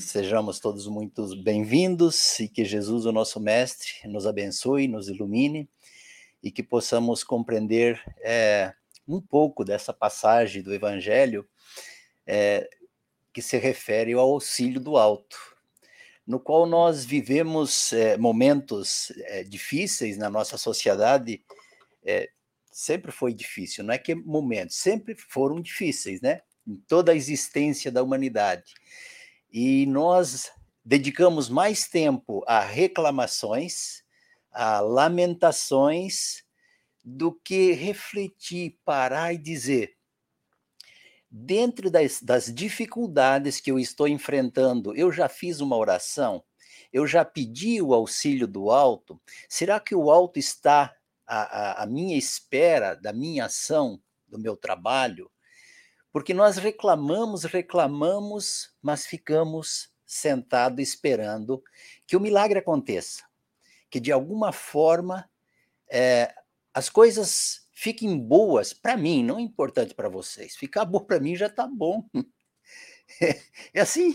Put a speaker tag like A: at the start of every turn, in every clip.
A: Sejamos todos muito bem-vindos e que Jesus, o nosso Mestre, nos abençoe, nos ilumine e que possamos compreender é, um pouco dessa passagem do Evangelho é, que se refere ao auxílio do alto, no qual nós vivemos é, momentos é, difíceis na nossa sociedade. É, sempre foi difícil, não é que momentos, sempre foram difíceis, né? Em toda a existência da humanidade e nós dedicamos mais tempo a reclamações, a lamentações, do que refletir, parar e dizer: dentro das, das dificuldades que eu estou enfrentando, eu já fiz uma oração, eu já pedi o auxílio do alto, será que o alto está à, à minha espera da minha ação, do meu trabalho? Porque nós reclamamos, reclamamos, mas ficamos sentados esperando que o milagre aconteça, que de alguma forma é, as coisas fiquem boas para mim, não é importante para vocês. Ficar bom para mim já está bom. É, é, assim,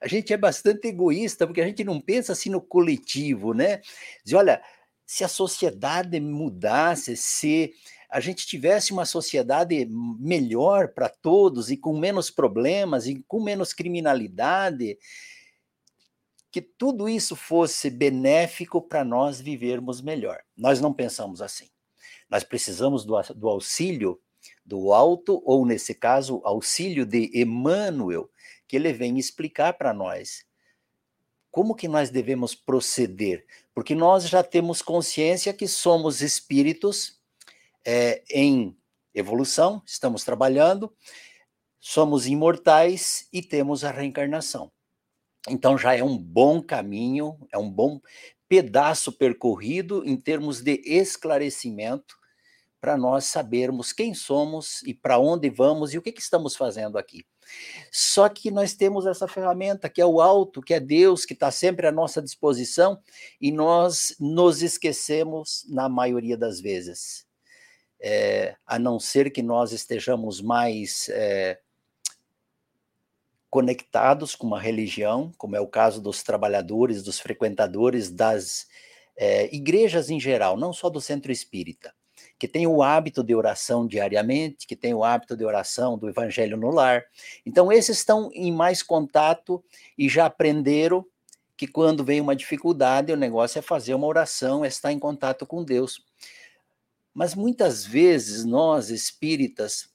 A: a gente é bastante egoísta, porque a gente não pensa assim no coletivo, né? Diz, olha, se a sociedade mudasse, se a gente tivesse uma sociedade melhor para todos e com menos problemas e com menos criminalidade, que tudo isso fosse benéfico para nós vivermos melhor. Nós não pensamos assim. Nós precisamos do, do auxílio do alto, ou nesse caso, auxílio de Emmanuel, que ele vem explicar para nós como que nós devemos proceder, porque nós já temos consciência que somos espíritos é, em evolução, estamos trabalhando, somos imortais e temos a reencarnação. Então já é um bom caminho, é um bom pedaço percorrido em termos de esclarecimento para nós sabermos quem somos e para onde vamos e o que, que estamos fazendo aqui. Só que nós temos essa ferramenta que é o alto, que é Deus, que está sempre à nossa disposição e nós nos esquecemos na maioria das vezes é, a não ser que nós estejamos mais é, conectados com uma religião, como é o caso dos trabalhadores, dos frequentadores das é, igrejas em geral, não só do centro espírita, que tem o hábito de oração diariamente, que tem o hábito de oração do evangelho no lar. Então, esses estão em mais contato e já aprenderam que quando vem uma dificuldade, o negócio é fazer uma oração, é estar em contato com Deus. Mas muitas vezes nós espíritas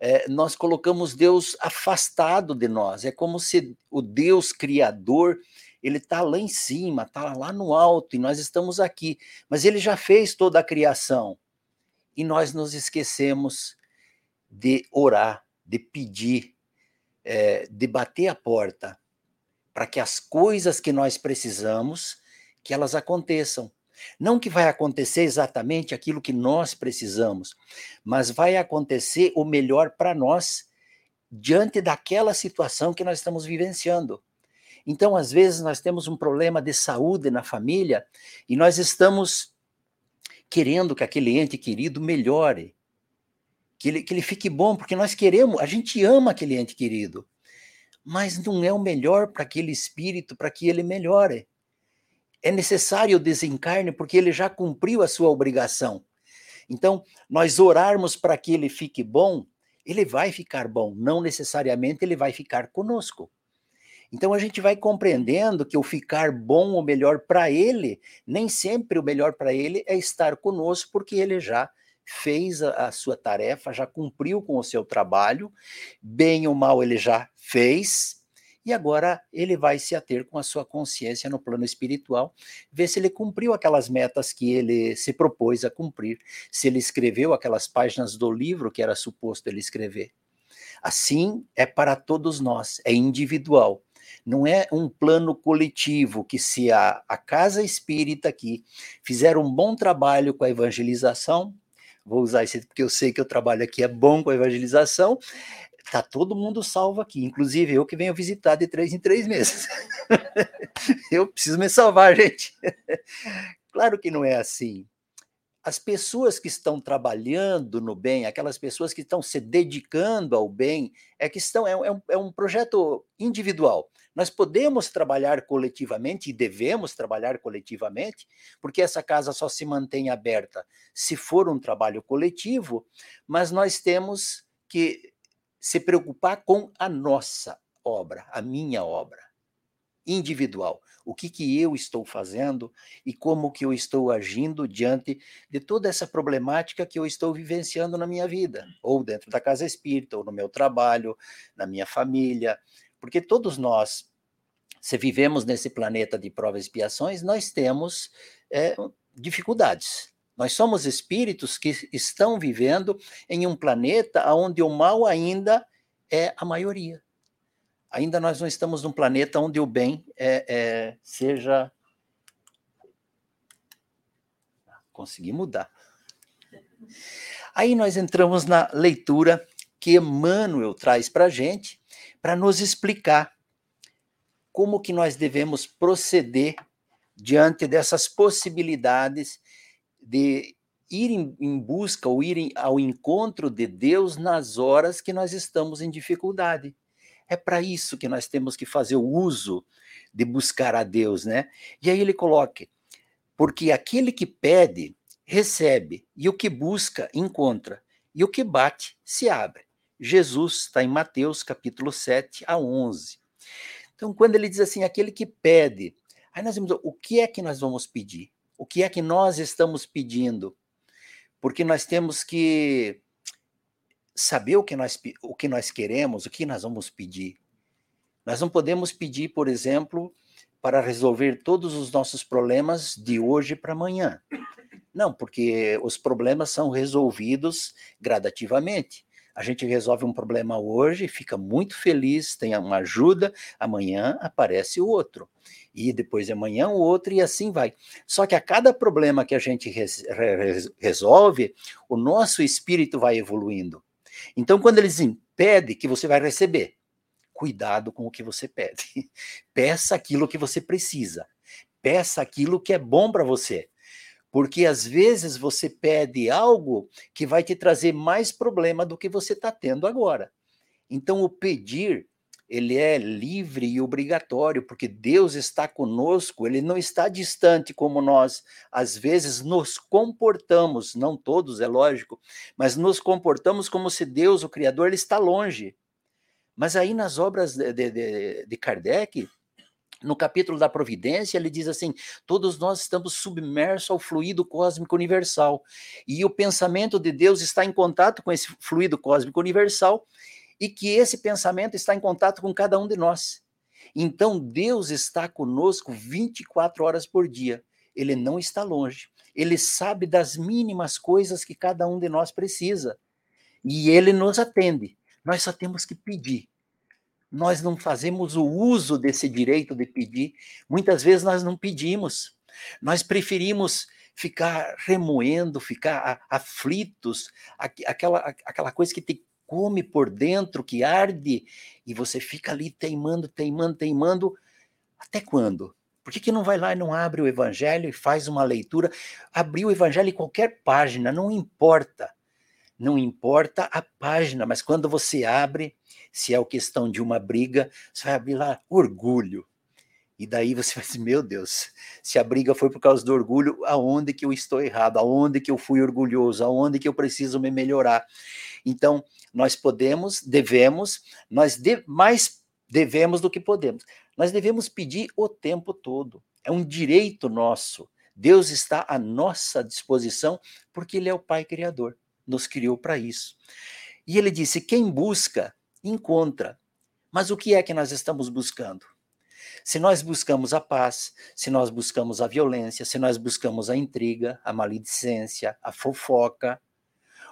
A: é, nós colocamos Deus afastado de nós. É como se o Deus criador ele está lá em cima, está lá no alto e nós estamos aqui. Mas ele já fez toda a criação e nós nos esquecemos de orar, de pedir, é, de bater a porta para que as coisas que nós precisamos que elas aconteçam. Não que vai acontecer exatamente aquilo que nós precisamos, mas vai acontecer o melhor para nós diante daquela situação que nós estamos vivenciando. Então, às vezes, nós temos um problema de saúde na família e nós estamos querendo que aquele ente querido melhore, que ele, que ele fique bom, porque nós queremos, a gente ama aquele ente querido, mas não é o melhor para aquele espírito, para que ele melhore é necessário o desencarne porque ele já cumpriu a sua obrigação. Então, nós orarmos para que ele fique bom, ele vai ficar bom, não necessariamente ele vai ficar conosco. Então a gente vai compreendendo que o ficar bom ou melhor para ele, nem sempre o melhor para ele é estar conosco, porque ele já fez a, a, sua tarefa, já cumpriu com o seu trabalho, bem ou mal ele já fez, e agora ele vai se ater com a sua consciência no plano espiritual, ver se ele cumpriu aquelas metas que ele se propôs a cumprir, se ele escreveu aquelas páginas do livro que era suposto ele escrever. Assim é para todos nós, é individual. Não é um plano coletivo que, se a, a casa espírita aqui fizer um bom trabalho com a evangelização, vou usar esse porque eu sei que o trabalho aqui é bom com a evangelização, tá todo mundo salvo aqui, inclusive eu que venho visitar de três em três meses. eu preciso me salvar, gente. claro que não é assim. as pessoas que estão trabalhando no bem, aquelas pessoas que estão se dedicando ao bem, é que estão é, é, um, é um projeto individual. Nós podemos trabalhar coletivamente e devemos trabalhar coletivamente, porque essa casa só se mantém aberta se for um trabalho coletivo, mas nós temos que se preocupar com a nossa obra, a minha obra individual. O que, que eu estou fazendo e como que eu estou agindo diante de toda essa problemática que eu estou vivenciando na minha vida, ou dentro da casa espírita, ou no meu trabalho, na minha família, porque todos nós, se vivemos nesse planeta de provas e expiações, nós temos é, dificuldades. Nós somos espíritos que estão vivendo em um planeta onde o mal ainda é a maioria ainda nós não estamos num planeta onde o bem é, é, seja. Consegui mudar. Aí nós entramos na leitura que Emmanuel traz para a gente, para nos explicar como que nós devemos proceder diante dessas possibilidades de ir em, busca ou ir ao encontro de Deus nas horas que nós estamos em dificuldade. É para isso que nós temos que fazer o uso de buscar a Deus, né? E aí ele coloca: porque aquele que pede, recebe, e o que busca, encontra, e o que bate, se abre. Jesus está em Mateus capítulo 7 a 11. Então, quando ele diz assim, aquele que pede, aí nós vamos, o que é que nós vamos pedir? O que é que nós estamos pedindo? Porque nós temos que saber o que nós, o que nós queremos, o que nós vamos pedir. Nós não podemos pedir, por exemplo, para resolver todos os nossos problemas de hoje para amanhã. Não, porque os problemas são resolvidos gradativamente. A gente resolve um problema hoje, fica muito feliz, tem uma ajuda, amanhã aparece outro. E depois de amanhã o outro, e assim vai. Só que a cada problema que a gente resolve, o nosso espírito vai evoluindo. Então, quando eles impedem que você vai receber, cuidado com o que você pede. Peça aquilo que você precisa. Peça aquilo que é bom para você. Porque às vezes você pede algo que vai te trazer mais problema do que você está tendo agora. Então, o pedir ele é livre e obrigatório, porque Deus está conosco, ele não está distante como nós, às vezes, nos comportamos, não todos, é lógico, mas nos comportamos como se Deus, o Criador, ele está longe. Mas aí nas obras de, de, de Kardec, no capítulo da providência, ele diz assim: todos nós estamos submersos ao fluido cósmico universal. E o pensamento de Deus está em contato com esse fluido cósmico universal, e que esse pensamento está em contato com cada um de nós. Então, Deus está conosco 24 horas por dia. Ele não está longe. Ele sabe das mínimas coisas que cada um de nós precisa. E ele nos atende. Nós só temos que pedir. Nós não fazemos o uso desse direito de pedir. Muitas vezes nós não pedimos. Nós preferimos ficar remoendo, ficar aflitos, aquela, aquela coisa que te come por dentro, que arde, e você fica ali teimando, teimando, teimando. Até quando? Por que, que não vai lá e não abre o evangelho e faz uma leitura? Abrir o evangelho em qualquer página, não importa. Não importa a página, mas quando você abre, se é a questão de uma briga, você vai abrir lá orgulho. E daí você vai dizer, meu Deus, se a briga foi por causa do orgulho, aonde que eu estou errado? Aonde que eu fui orgulhoso? Aonde que eu preciso me melhorar? Então, nós podemos, devemos, nós de, mais devemos do que podemos. Nós devemos pedir o tempo todo. É um direito nosso. Deus está à nossa disposição porque Ele é o Pai Criador. Nos criou para isso. E ele disse: quem busca, encontra. Mas o que é que nós estamos buscando? Se nós buscamos a paz, se nós buscamos a violência, se nós buscamos a intriga, a maledicência, a fofoca,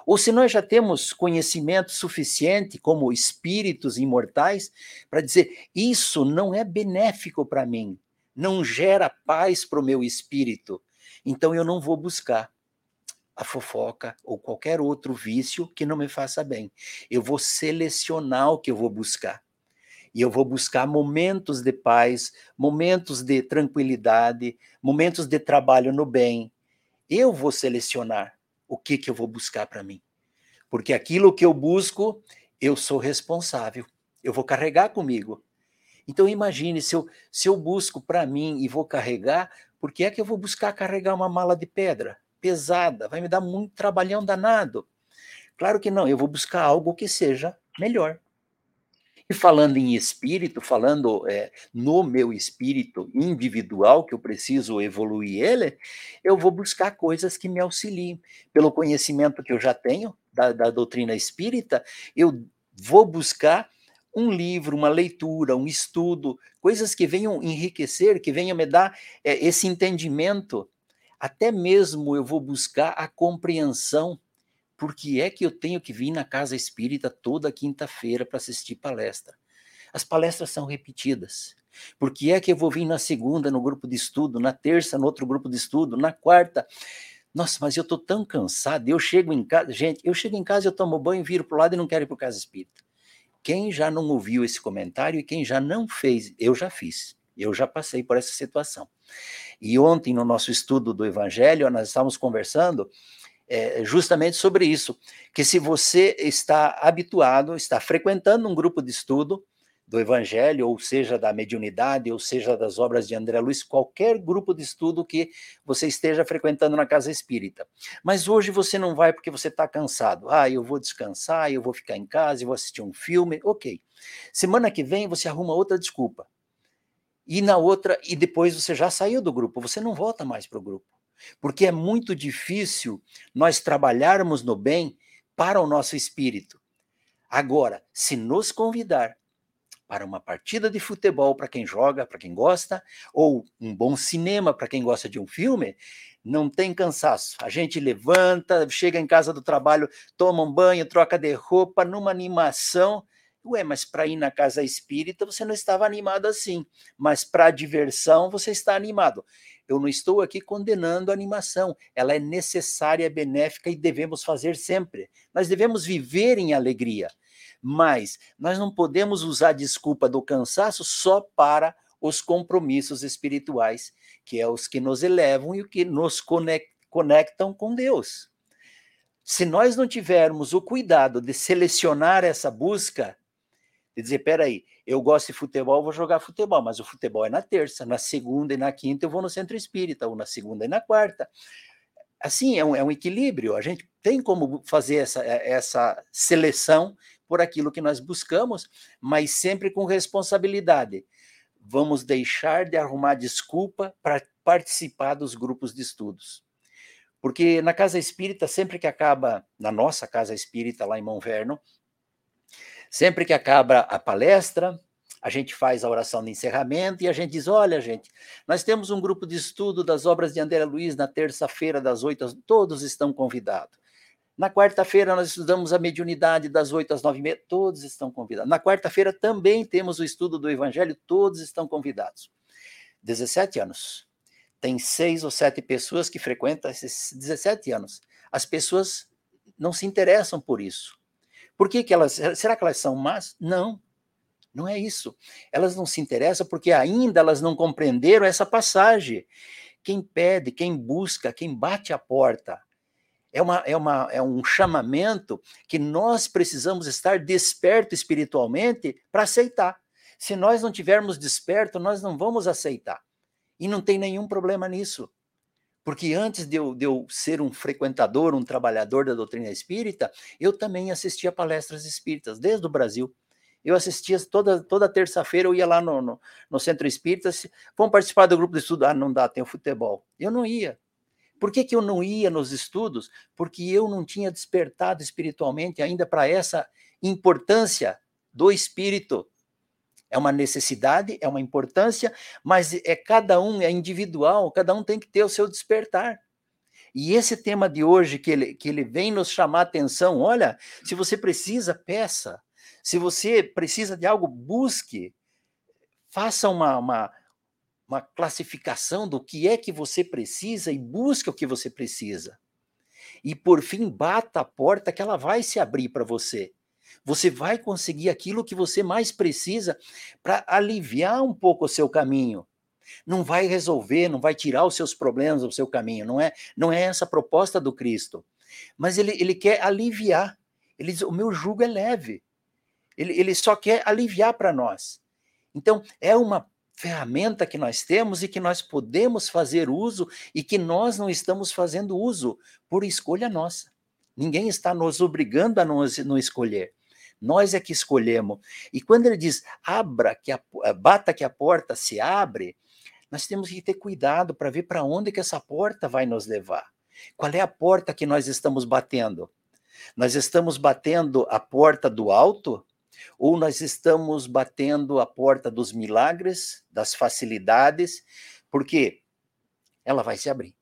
A: ou se nós já temos conhecimento suficiente como espíritos imortais para dizer isso não é benéfico para mim, não gera paz para o meu espírito, então eu não vou buscar a fofoca ou qualquer outro vício que não me faça bem. Eu vou selecionar o que eu vou buscar. E eu vou buscar momentos de paz, momentos de tranquilidade, momentos de trabalho no bem, Eu vou selecionar o que, que eu vou buscar para mim. Porque aquilo que eu busco, eu sou responsável. Eu vou carregar comigo. Então imagine se eu, se eu busco para mim e vou carregar, por que é que eu vou buscar carregar uma mala de pedra pesada? Vai me dar muito trabalhão danado. Claro que não, eu vou buscar algo que seja melhor. E falando em espírito, falando é, no meu espírito individual, que eu preciso evoluir ele, eu vou buscar coisas que me auxiliem. Pelo conhecimento que eu já tenho da, da doutrina espírita, eu vou buscar um livro, uma leitura, um estudo, coisas que venham enriquecer, que venham me dar é, esse entendimento. Até mesmo eu vou buscar a compreensão por que é que eu tenho que vir na casa espírita toda quinta-feira para assistir palestra? As palestras são repetidas. Por que é que eu vou vir na segunda no grupo de estudo, na terça no outro grupo de estudo, na quarta? Nossa, mas eu estou tão cansado. Eu chego em casa, gente, eu chego em casa, eu tomo banho, viro para o lado e não quero ir para casa espírita. Quem já não ouviu esse comentário e quem já não fez, eu já fiz. Eu já passei por essa situação. E ontem, no nosso estudo do Evangelho, nós estávamos conversando é, justamente sobre isso, que se você está habituado, está frequentando um grupo de estudo do Evangelho, ou seja, da mediunidade, ou seja, das obras de André Luiz, qualquer grupo de estudo que você esteja frequentando na casa espírita. Mas hoje você não vai porque você está cansado. Ah, eu vou descansar, eu vou ficar em casa, eu vou assistir um filme. Ok. Semana que vem você arruma outra desculpa. E na outra, e depois você já saiu do grupo, você não volta mais para o grupo. Porque é muito difícil nós trabalharmos no bem para o nosso espírito. Agora, se nos convidar para uma partida de futebol para quem joga, para quem gosta, ou um bom cinema para quem gosta de um filme, não tem cansaço. A gente levanta, chega em casa do trabalho, toma um banho, troca de roupa, numa animação. Ué, mas para ir na casa espírita você não estava animado assim, mas para diversão você está animado. Eu não estou aqui condenando a animação, ela é necessária, benéfica e devemos fazer sempre. Nós devemos viver em alegria, mas nós não podemos usar a desculpa do cansaço só para os compromissos espirituais, que é os que nos elevam e o que nos conectam com Deus. Se nós não tivermos o cuidado de selecionar essa busca, de dizer, peraí, eu gosto de futebol, vou jogar futebol, mas o futebol é na terça, na segunda e na quinta eu vou no centro espírita, ou na segunda e na quarta. Assim, é um, é um equilíbrio, a gente tem como fazer essa, é, essa seleção por aquilo que nós buscamos, mas sempre com responsabilidade. Vamos deixar de arrumar desculpa para participar dos grupos de estudos. Porque na casa espírita, sempre que acaba, na nossa casa espírita lá em Monverno, Sempre que acaba a palestra, a gente faz a oração de encerramento e a gente diz: olha, gente, nós temos um grupo de estudo das obras de André Luiz na terça-feira, das oito, todos estão convidados. Na quarta-feira, nós estudamos a mediunidade das oito às nove e meia, todos estão convidados. Na quarta-feira também temos o estudo do Evangelho, todos estão convidados. 17 anos. Tem seis ou sete pessoas que frequentam esses 17 anos. As pessoas não se interessam por isso. Por que, que elas. Será que elas são más? Não. Não é isso. Elas não se interessam porque ainda elas não compreenderam essa passagem. Quem pede, quem busca, quem bate a porta, é, uma, é, uma, é um chamamento que nós precisamos estar desperto espiritualmente para aceitar. Se nós não tivermos desperto, nós não vamos aceitar. E não tem nenhum problema nisso. Porque antes de eu, de eu, ser um frequentador, um trabalhador da doutrina espírita, eu também assistia palestras espíritas, desde o Brasil. Eu assistia toda, toda terça-feira, eu ia lá no, no, no, centro espírita, se, vamos participar do grupo de estudo. Ah, não dá, tem o futebol. Eu não ia. Por que, que eu não ia nos estudos? Porque eu não tinha despertado espiritualmente ainda para essa importância do espírito. É uma necessidade, é uma importância, mas é cada um, é individual, cada um tem que ter o seu despertar. E esse tema de hoje, que ele, que ele vem nos chamar a atenção, olha, se você precisa, peça. Se você precisa de algo, busque. Faça uma, uma, uma classificação do que é que você precisa e busque o que você precisa. E por fim, bata a porta que ela vai se abrir para você você vai conseguir aquilo que você mais precisa para aliviar um pouco o seu caminho. não vai resolver, não vai tirar os seus problemas do seu caminho, não é, não é essa a proposta do Cristo. Mas ele, ele quer aliviar. Ele diz: o meu jugo é leve. Ele, ele só quer aliviar para nós. Então, é uma ferramenta que nós temos e que nós podemos fazer uso e que nós não estamos fazendo uso por escolha nossa. Ninguém está nos obrigando a não escolher. Nós é que escolhemos. E quando ele diz, abra, que a, bata que a porta se abre, nós temos que ter cuidado para ver para onde que essa porta vai nos levar. Qual é a porta que nós estamos batendo? Nós estamos batendo a porta do alto ou nós estamos batendo a porta dos milagres, das facilidades, porque ela vai se abrir.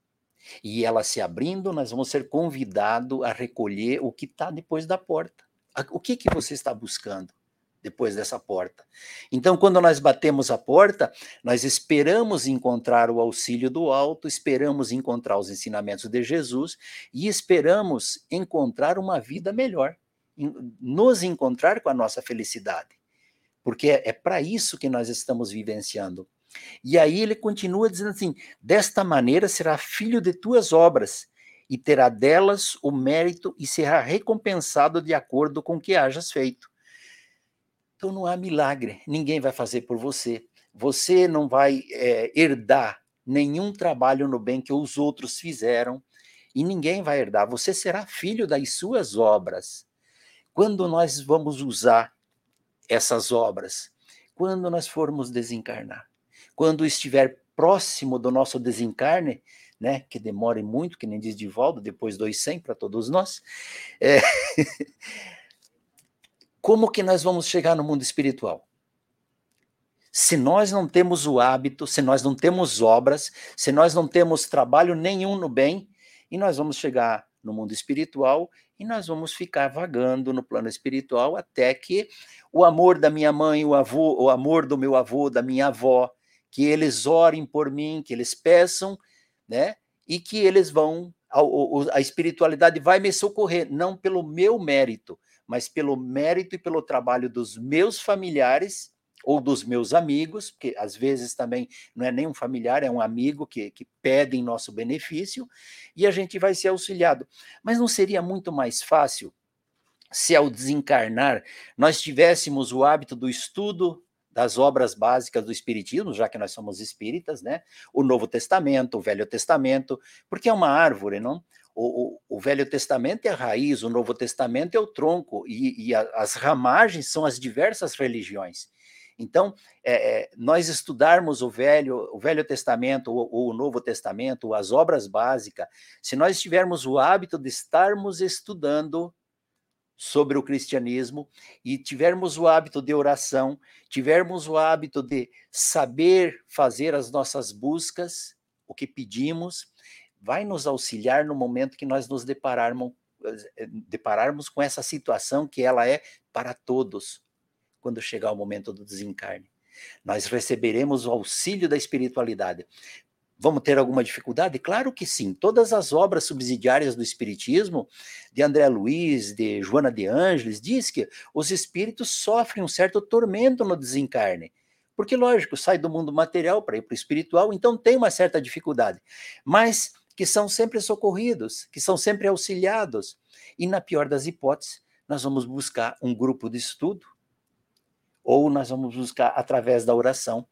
A: E ela se abrindo, nós vamos ser convidados a recolher o que está depois da porta. O que, que você está buscando depois dessa porta? Então, quando nós batemos a porta, nós esperamos encontrar o auxílio do alto, esperamos encontrar os ensinamentos de Jesus e esperamos encontrar uma vida melhor nos encontrar com a nossa felicidade. Porque é, é para isso que nós estamos vivenciando. E aí ele continua dizendo assim: desta maneira será filho de tuas obras, e terá delas o mérito e será recompensado de acordo com o que hajas feito. Então não há milagre, ninguém vai fazer por você. Você não vai é, herdar nenhum trabalho no bem que os outros fizeram, e ninguém vai herdar. Você será filho das suas obras. Quando nós vamos usar essas obras? Quando nós formos desencarnar. Quando estiver próximo do nosso desencarne, né, que demore muito, que nem diz de volta, depois dois 100 para todos nós, é... como que nós vamos chegar no mundo espiritual? Se nós não temos o hábito, se nós não temos obras, se nós não temos trabalho nenhum no bem, e nós vamos chegar no mundo espiritual e nós vamos ficar vagando no plano espiritual até que o amor da minha mãe, o avô, o amor do meu avô, da minha avó, que eles orem por mim, que eles peçam, né? E que eles vão a, a espiritualidade vai me socorrer, não pelo meu mérito, mas pelo mérito e pelo trabalho dos meus familiares ou dos meus amigos, porque às vezes também não é nem um familiar, é um amigo que, que pede em nosso benefício, e a gente vai ser auxiliado. Mas não seria muito mais fácil se ao desencarnar nós tivéssemos o hábito do estudo das obras básicas do Espiritismo, já que nós somos espíritas, né? O Novo Testamento, o Velho Testamento, porque é uma árvore, não? O, o, o Velho Testamento é a raiz, o Novo Testamento é o tronco, e, e a, as ramagens são as diversas religiões. Então, é, é, nós estudarmos o Velho, o Velho Testamento ou, o Novo Testamento, as obras básicas, se nós tivermos o hábito de estarmos estudando sobre o cristianismo e tivermos o hábito de oração, tivermos o hábito de saber fazer as nossas buscas, o que pedimos, vai nos auxiliar no momento que nós nos depararmos, eh, depararmos com essa situação que ela é para todos quando chegar o momento do desencarne. Nós receberemos o auxílio da espiritualidade. Vamos ter alguma dificuldade? Claro que sim. Todas as obras subsidiárias do Espiritismo, de André Luiz, de Joana de Ângeles, diz que os espíritos sofrem um certo tormento no desencarne. Porque, lógico, sai do mundo material para ir para o espiritual, então tem uma certa dificuldade. Mas que são sempre socorridos, que são sempre auxiliados. E, na pior das hipóteses, nós vamos buscar um grupo de estudo, ou nós vamos buscar através da oração,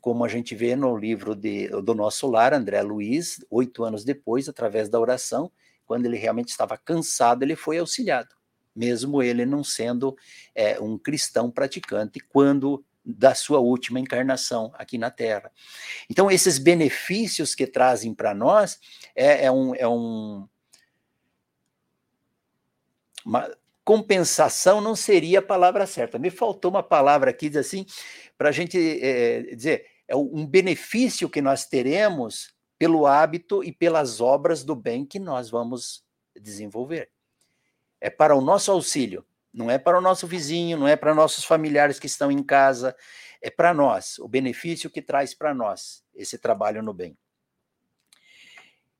A: como a gente vê no livro de, do nosso lar, André Luiz, oito anos depois, através da oração, quando ele realmente estava cansado, ele foi auxiliado, mesmo ele não sendo é, um cristão praticante, quando da sua última encarnação aqui na Terra. Então, esses benefícios que trazem para nós é, é, um, é um uma, compensação não seria a palavra certa. Me faltou uma palavra aqui, diz assim, para a gente é, dizer, é um benefício que nós teremos pelo hábito e pelas obras do bem que nós vamos desenvolver. É para o nosso auxílio, não é para o nosso vizinho, não é para nossos familiares que estão em casa, é para nós, o benefício que traz para nós esse trabalho no bem.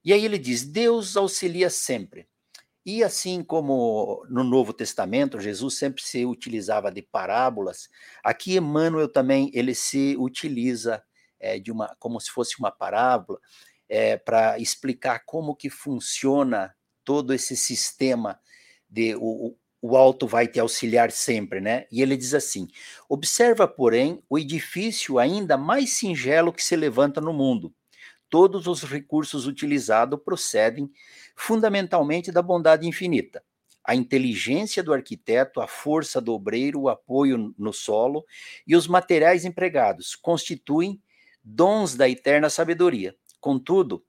A: E aí ele diz: Deus auxilia sempre. E assim como no Novo Testamento, Jesus sempre se utilizava de parábolas, aqui Emmanuel também ele se utiliza é, de uma, como se fosse uma parábola, é, para explicar como que funciona todo esse sistema de o, o alto vai te auxiliar sempre, né? E ele diz assim: observa, porém, o edifício ainda mais singelo que se levanta no mundo. Todos os recursos utilizados procedem fundamentalmente da bondade infinita. A inteligência do arquiteto, a força do obreiro, o apoio no solo e os materiais empregados constituem dons da eterna sabedoria. Contudo,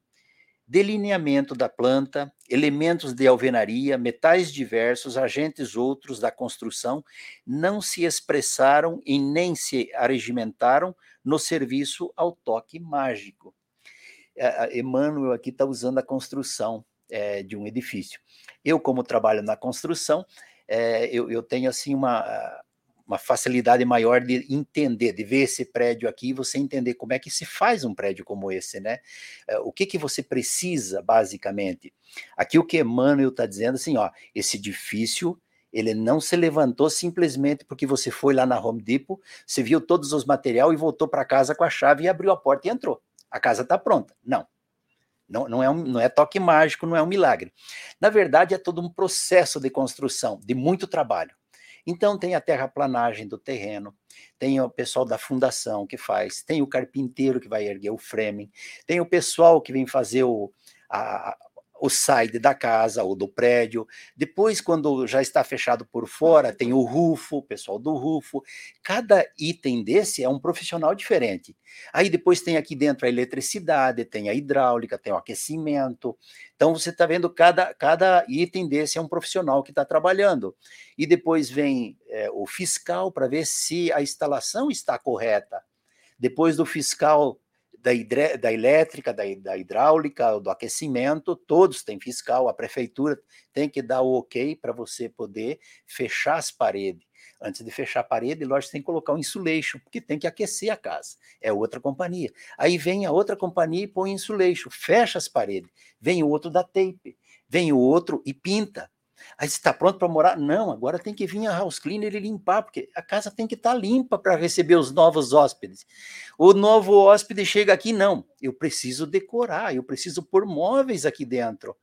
A: delineamento da planta, elementos de alvenaria, metais diversos, agentes outros da construção não se expressaram e nem se arregimentaram no serviço ao toque mágico. Emmanuel aqui está usando a construção é, de um edifício. Eu, como trabalho na construção, é, eu, eu, tenho assim uma, uma facilidade maior de entender, de ver esse prédio aqui e você entender como é que se faz um prédio como esse, né? É, o que que você precisa, basicamente? Aqui o que Emmanuel está dizendo assim, ó, esse edifício ele não se levantou simplesmente porque você foi lá na Home Depot, você viu todos os materiais e voltou para casa com a chave e abriu a porta e entrou. A casa está pronta. Não. Não, não, é um, não é toque mágico, não é um milagre. Na verdade, é todo um processo de construção, de muito trabalho. Então tem a terraplanagem do terreno, tem o pessoal da fundação que faz, tem o carpinteiro que vai erguer o framing, tem o pessoal que vem fazer o, a, o side da casa ou do prédio. Depois, quando já está fechado por fora, tem o rufo, o pessoal do rufo. Cada item desse é um profissional diferente. Aí depois tem aqui dentro a eletricidade, tem a hidráulica, tem o aquecimento. Então você está vendo cada, cada item desse é um profissional que está trabalhando. E depois vem é, o fiscal para ver se a instalação está correta. Depois do fiscal da, hidre, da elétrica, da, da hidráulica, do aquecimento, todos têm fiscal, a prefeitura tem que dar o ok para você poder fechar as paredes. Antes de fechar a parede, lógico, tem que colocar um insulation, porque tem que aquecer a casa. É outra companhia. Aí vem a outra companhia e põe insulation, fecha as paredes. Vem o outro da tape, vem o outro e pinta. Aí você está pronto para morar? Não, agora tem que vir a house cleaner e limpar, porque a casa tem que estar tá limpa para receber os novos hóspedes. O novo hóspede chega aqui, não, eu preciso decorar, eu preciso pôr móveis aqui dentro.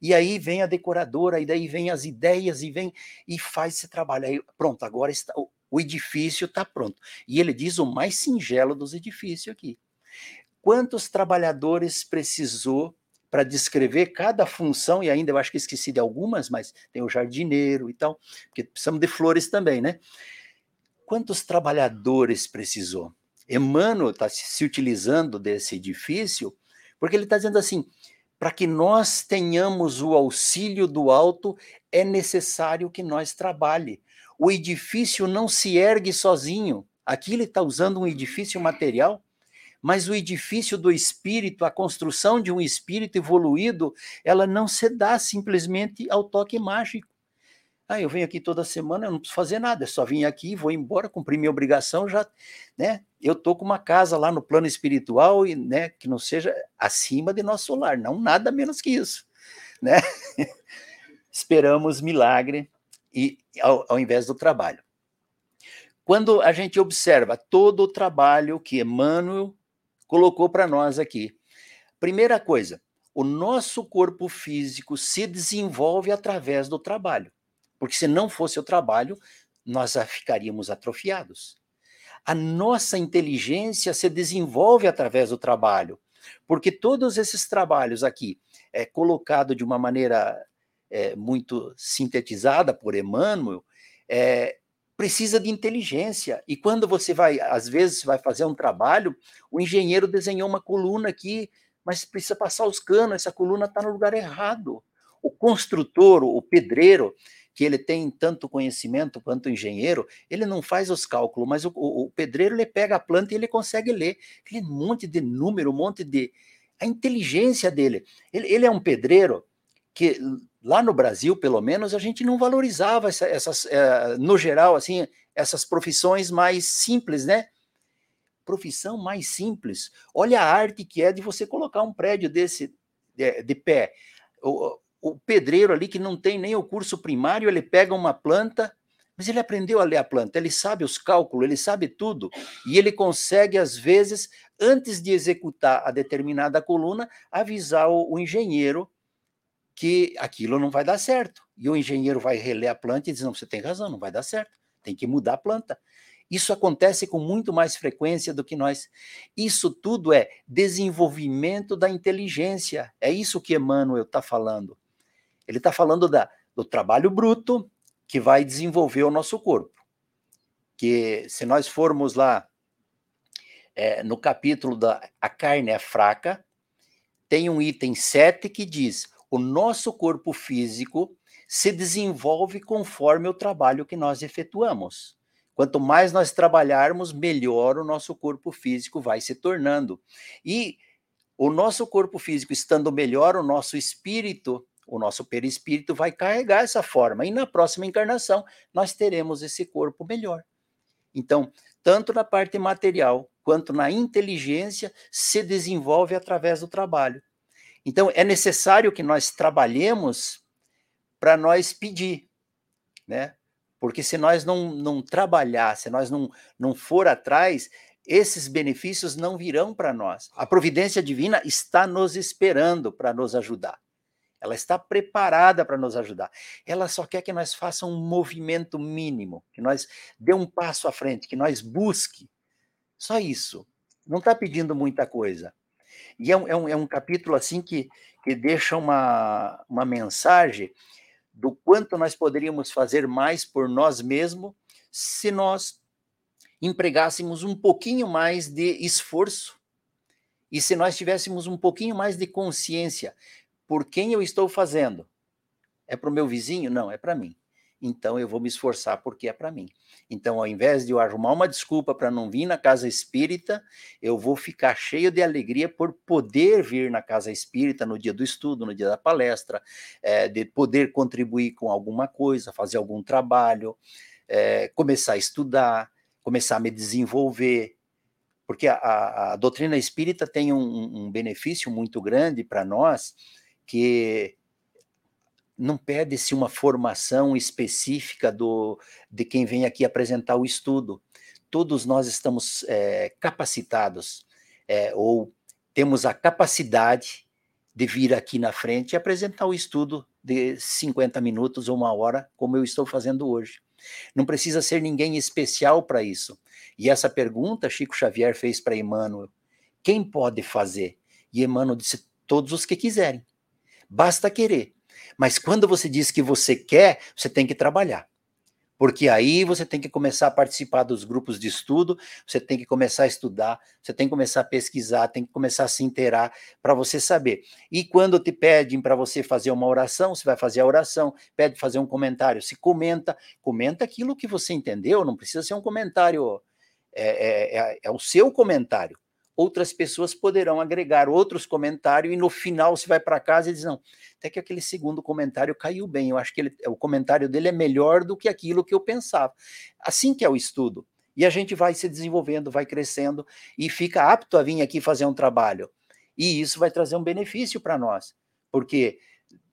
A: E aí vem a decoradora, e daí vem as ideias, e vem e faz esse trabalho. Aí, pronto, agora está, o edifício está pronto. E ele diz o mais singelo dos edifícios aqui. Quantos trabalhadores precisou para descrever cada função, e ainda eu acho que esqueci de algumas, mas tem o jardineiro e tal, porque precisamos de flores também, né? Quantos trabalhadores precisou? Emmanuel está se utilizando desse edifício, porque ele está dizendo assim: para que nós tenhamos o auxílio do alto, é necessário que nós trabalhe. O edifício não se ergue sozinho. Aqui ele está usando um edifício material mas o edifício do espírito, a construção de um espírito evoluído, ela não se dá simplesmente ao toque mágico. Ah, eu venho aqui toda semana, eu não preciso fazer nada, é só vim aqui, vou embora, cumprir minha obrigação, já, né? Eu tô com uma casa lá no plano espiritual e, né, que não seja acima de nosso lar, não nada menos que isso, né? Esperamos milagre e ao, ao invés do trabalho. Quando a gente observa todo o trabalho que Emmanuel colocou para nós aqui. Primeira coisa, o nosso corpo físico se desenvolve através do trabalho, porque se não fosse o trabalho, nós ficaríamos atrofiados. A nossa inteligência se desenvolve através do trabalho, porque todos esses trabalhos aqui, é colocado de uma maneira é, muito sintetizada por Emmanuel, é, precisa de inteligência. E quando você vai, às vezes, vai fazer um trabalho, o engenheiro desenhou uma coluna aqui, mas precisa passar os canos, essa coluna está no lugar errado. O construtor, o pedreiro, que ele tem tanto conhecimento quanto o engenheiro, ele não faz os cálculos, mas o, o, pedreiro ele pega a planta e ele consegue ler aquele monte de número, um monte de. A inteligência dele. Ele, ele é um pedreiro que lá no Brasil, pelo menos, a gente não valorizava essa, essas, é, no geral, assim, essas profissões mais simples, né? Profissão mais simples. Olha a arte que é de você colocar um prédio desse de, de pé. O, o pedreiro ali que não tem nem o curso primário, ele pega uma planta, Mas ele aprendeu a ler a planta, ele sabe os cálculos, ele sabe tudo. E ele consegue, às vezes, antes de executar a determinada coluna, avisar o, o engenheiro que aquilo não vai dar certo. E o engenheiro vai reler a planta e diz: não, você tem razão, não vai dar certo, tem que mudar a planta. Isso acontece com muito mais frequência do que nós. Isso tudo é desenvolvimento da inteligência. É isso que Emmanuel está falando. Ele está falando da, do trabalho bruto que vai desenvolver o nosso corpo. Que se nós formos lá é, no capítulo da A carne é fraca, tem um item 7 que diz: o nosso corpo físico se desenvolve conforme o trabalho que nós efetuamos. Quanto mais nós trabalharmos, melhor o nosso corpo físico vai se tornando. E o nosso corpo físico estando melhor, o nosso espírito, o nosso perispírito vai carregar essa forma. E na próxima encarnação, nós teremos esse corpo melhor. Então, tanto na parte material quanto na inteligência, se desenvolve através do trabalho. Então, é necessário que nós trabalhemos para nós pedir, né? Porque se nós não, não trabalhar, se nós não, não for atrás, esses benefícios não virão para nós. A providência divina está nos esperando para nos ajudar. Ela está preparada para nos ajudar. Ela só quer que nós façamos um movimento mínimo, que nós dê um passo à frente, que nós busque. Só isso. Não está pedindo muita coisa. E é um, é um, é um capítulo assim que, que deixa uma, uma mensagem do quanto nós poderíamos fazer mais por nós mesmos se nós empregássemos um pouquinho mais de esforço e se nós tivéssemos um pouquinho mais de consciência por quem eu estou fazendo. É para o meu vizinho? Não, é para mim então eu vou me esforçar porque é para mim. Então, ao invés de eu arrumar uma desculpa para não vir na casa espírita, eu vou ficar cheio de alegria por poder vir na casa espírita no dia do estudo, no dia da palestra, é, de poder contribuir com alguma coisa, fazer algum trabalho, é, começar a estudar, começar a me desenvolver. Porque a, a, a doutrina espírita tem um, um benefício muito grande para nós, que não pede-se uma formação específica do, de quem vem aqui apresentar o estudo. Todos nós estamos é, capacitados, é, ou temos a capacidade de vir aqui na frente e apresentar o estudo de 50 minutos ou uma hora, como eu estou fazendo hoje. Não precisa ser ninguém especial para isso. E essa pergunta Chico Xavier fez para Emmanuel: quem pode fazer? E Emmanuel disse: todos os que quiserem. Basta querer. Mas quando você diz que você quer, você tem que trabalhar. Porque aí você tem que começar a participar dos grupos de estudo, você tem que começar a estudar, você tem que começar a pesquisar, tem que começar a se inteirar para você saber. E quando te pedem para você fazer uma oração, você vai fazer a oração, pede fazer um comentário, se comenta, comenta aquilo que você entendeu, não precisa ser um comentário, é, é, é, é o seu comentário outras pessoas poderão agregar outros comentários e no final você vai para casa e diz não, até que aquele segundo comentário caiu bem, eu acho que ele, o comentário dele é melhor do que aquilo que eu pensava. Assim que é o estudo. E a gente vai se desenvolvendo, vai crescendo e fica apto a vir aqui fazer um trabalho. E isso vai trazer um benefício para nós, porque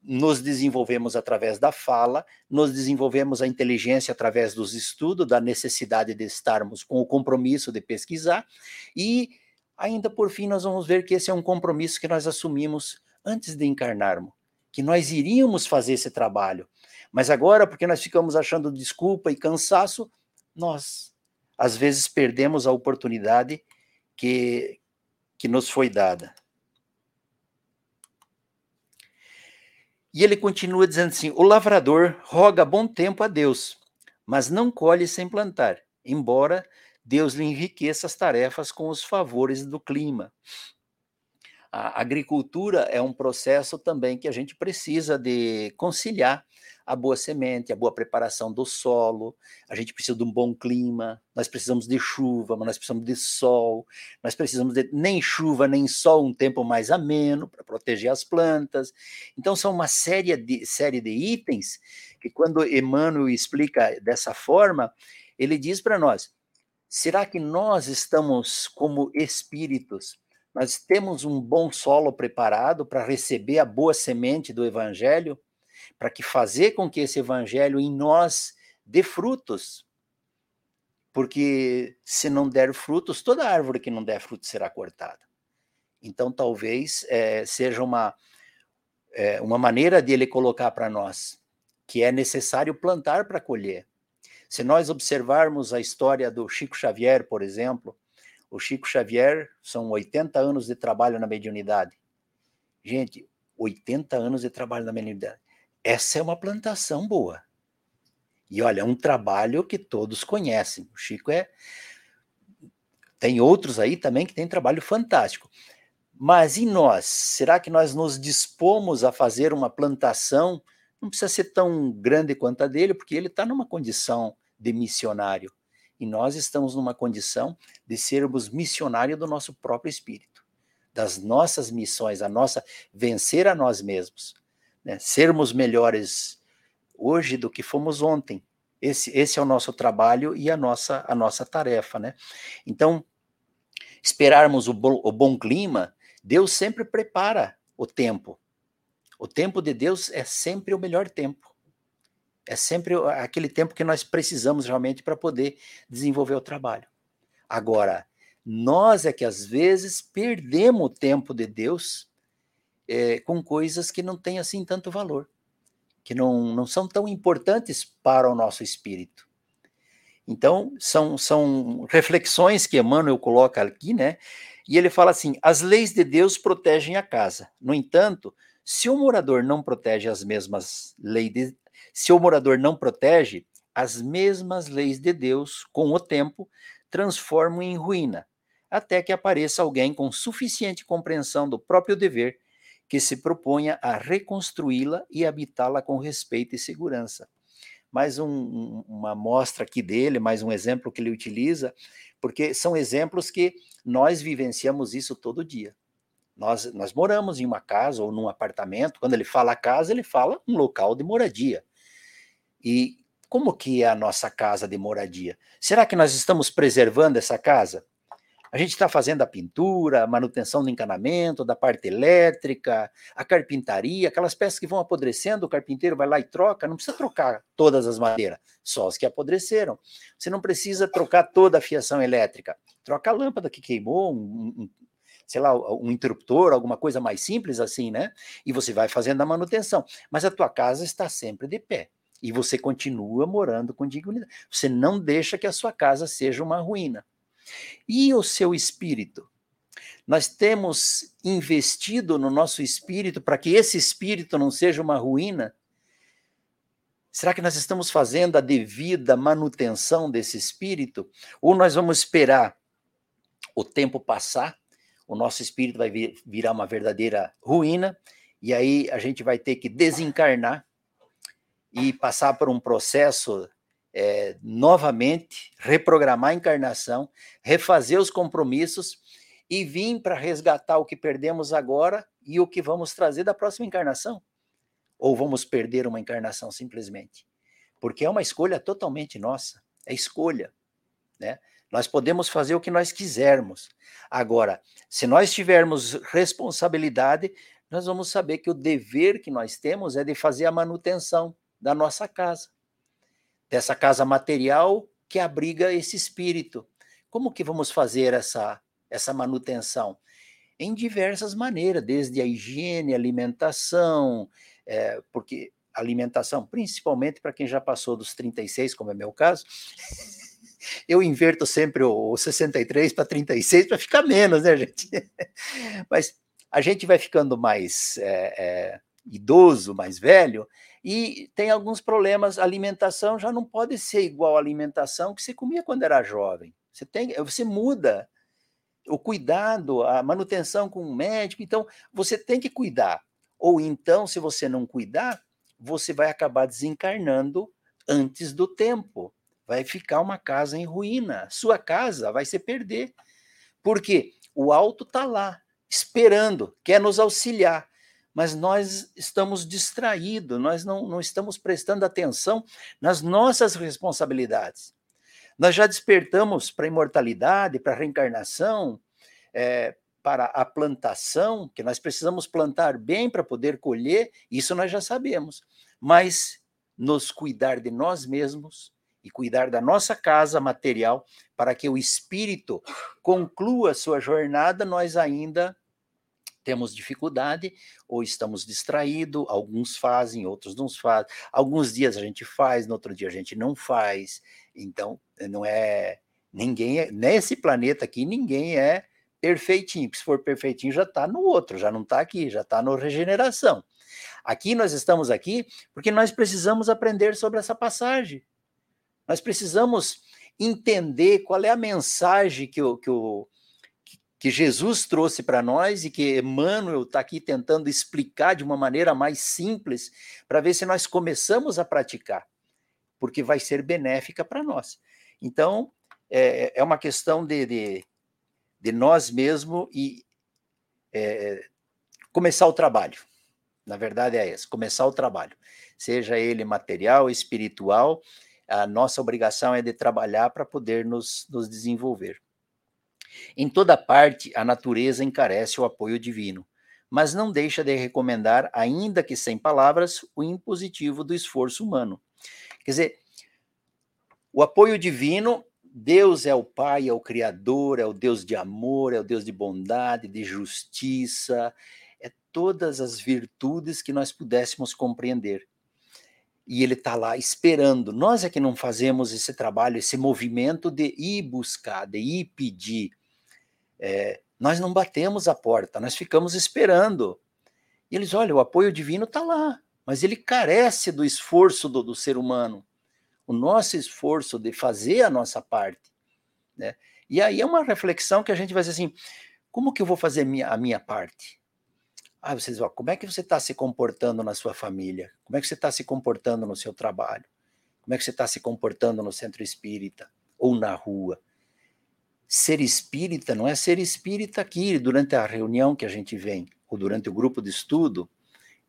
A: nos desenvolvemos através da fala, nos desenvolvemos a inteligência através dos estudos, da necessidade de estarmos com o compromisso de pesquisar e Ainda por fim, nós vamos ver que esse é um compromisso que nós assumimos antes de encarnarmos, que nós iríamos fazer esse trabalho. Mas agora, porque nós ficamos achando desculpa e cansaço, nós às vezes perdemos a oportunidade que, que nos foi dada. E ele continua dizendo assim: o lavrador roga bom tempo a Deus, mas não colhe sem plantar, embora Deus lhe enriqueça as tarefas com os favores do clima. A agricultura é um processo também que a gente precisa de conciliar a boa semente, a boa preparação do solo, a gente precisa de um bom clima, nós precisamos de chuva, mas nós precisamos de sol, nós precisamos de nem chuva nem sol, um tempo mais ameno para proteger as plantas. Então são uma série de, série de itens que quando Emmanuel explica dessa forma, ele diz para nós, Será que nós estamos como espíritos? Nós temos um bom solo preparado para receber a boa semente do evangelho, para que fazer com que esse evangelho em nós dê frutos. Porque se não der frutos, toda árvore que não der frutos será cortada. Então, talvez é, seja uma, é, uma maneira de ele colocar para nós que é necessário plantar para colher. Se nós observarmos a história do Chico Xavier, por exemplo, o Chico Xavier são 80 anos de trabalho na mediunidade. Gente, 80 anos de trabalho na mediunidade. Essa é uma plantação boa. E olha, é um trabalho que todos conhecem. O Chico é. Tem outros aí também que tem trabalho fantástico. Mas e nós? Será que nós nos dispomos a fazer uma plantação? Não precisa ser tão grande quanto a dele, porque ele está numa condição de missionário. E nós estamos numa condição de sermos missionários do nosso próprio espírito, das nossas missões, a nossa vencer a nós mesmos, né? sermos melhores hoje do que fomos ontem. Esse, esse é o nosso trabalho e a nossa, a nossa tarefa, né? Então, esperarmos o, bo, o bom clima, Deus sempre prepara o tempo. O tempo de Deus é sempre o melhor tempo. É sempre aquele tempo que nós precisamos realmente para poder desenvolver o trabalho. Agora, nós é que às vezes perdemos o tempo de Deus é, com coisas que não têm assim tanto valor, que não, não são tão importantes para o nosso espírito. Então, são, são reflexões que Emmanuel coloca aqui, né? E ele fala assim: as leis de Deus protegem a casa. No entanto, se o morador não protege as mesmas leis de, se o morador não protege, as mesmas leis de Deus, com o tempo, transformam em ruína, até que apareça alguém com suficiente compreensão do próprio dever que se proponha a reconstruí-la e habitá-la com respeito e segurança. Mais um, uma amostra aqui dele, mais um exemplo que ele utiliza, porque são exemplos que nós vivenciamos isso todo dia. Nós, nós moramos em uma casa ou num apartamento, quando ele fala casa, ele fala um local de moradia. E como que é a nossa casa de moradia? Será que nós estamos preservando essa casa? A gente está fazendo a pintura, a manutenção do encanamento, da parte elétrica, a carpintaria, aquelas peças que vão apodrecendo, o carpinteiro vai lá e troca, não precisa trocar todas as madeiras, só as que apodreceram. Você não precisa trocar toda a fiação elétrica, troca a lâmpada que queimou, um, um, sei lá, um interruptor, alguma coisa mais simples assim, né? E você vai fazendo a manutenção. Mas a tua casa está sempre de pé e você continua morando com dignidade. Você não deixa que a sua casa seja uma ruína. E o seu espírito? Nós temos investido no nosso espírito para que esse espírito não seja uma ruína? Será que nós estamos fazendo a devida manutenção desse espírito? Ou nós vamos esperar o tempo passar, o nosso espírito vai vir, virar uma verdadeira ruína, e aí a gente vai ter que desencarnar e passar por um processo é, novamente, reprogramar a encarnação, refazer os compromissos e vir para resgatar o que perdemos agora e o que vamos trazer da próxima encarnação? Ou vamos perder uma encarnação simplesmente? Porque é uma escolha totalmente nossa, é escolha, né? Nós podemos fazer o que nós quisermos. Agora, se nós tivermos responsabilidade, nós vamos saber que o dever que nós temos é de fazer a manutenção da nossa casa, dessa casa material que abriga esse espírito. Como que vamos fazer essa, essa manutenção? Em diversas maneiras, desde a higiene, alimentação, é, porque alimentação, principalmente para quem já passou dos 36, como é meu caso, eu inverto sempre o 63 para 36 para ficar menos, né, gente? Mas a gente vai ficando mais é, é, idoso, mais velho, e tem alguns problemas. A alimentação já não pode ser igual à alimentação que você comia quando era jovem. Você tem, você muda o cuidado, a manutenção com o médico. Então, você tem que cuidar. Ou então, se você não cuidar, você vai acabar desencarnando antes do tempo. Vai ficar uma casa em ruína. Sua casa vai se perder. Porque o alto está lá, esperando, quer nos auxiliar mas nós estamos distraídos, nós não, não estamos prestando atenção nas nossas responsabilidades. Nós já despertamos para a imortalidade, para a reencarnação, é, para a plantação, que nós precisamos plantar bem para poder colher, isso nós já sabemos. Mas nos cuidar de nós mesmos, e cuidar da nossa casa material para que o espírito conclua sua jornada, nós ainda temos dificuldade ou estamos distraídos, alguns fazem, outros não fazem. Alguns dias a gente faz, no outro dia a gente não faz. Então, não é ninguém é, nesse planeta aqui ninguém é perfeitinho. Se for perfeitinho já está no outro, já não está aqui, já está no regeneração. Aqui nós estamos aqui porque nós precisamos aprender sobre essa passagem. Nós precisamos entender qual é a mensagem que o, que o, que Jesus trouxe para nós e que Emmanuel está aqui tentando explicar de uma maneira mais simples, para ver se nós começamos a praticar, porque vai ser benéfica para nós. Então, é, é uma questão de, de, de nós mesmos e é, começar o trabalho. Na verdade é essa, começar o trabalho. Seja ele material, espiritual, a nossa obrigação é de trabalhar para poder nos, nos desenvolver. Em toda parte, a natureza encarece o apoio divino, mas não deixa de recomendar, ainda que sem palavras, o impositivo do esforço humano. Quer dizer, o apoio divino, Deus é o Pai, é o Criador, é o Deus de amor, é o Deus de bondade, de justiça, é todas as virtudes que nós pudéssemos compreender. E ele está lá esperando. Nós é que não fazemos esse trabalho, esse movimento de ir buscar, de ir pedir é, nós não batemos a porta, nós ficamos esperando. E eles, olha, o apoio divino está lá, mas ele carece do esforço do, do, ser humano, o nosso esforço de fazer a nossa parte. Né? E aí é uma reflexão que a gente vai dizer assim: como que eu vou fazer minha, a minha parte? Ah, vocês vão, como é que você está se comportando na sua família? Como é que você está se comportando no seu trabalho? Como é que você está se comportando no centro espírita ou na rua? Ser espírita não é ser espírita aqui durante a reunião que a gente vem, ou durante o grupo de estudo,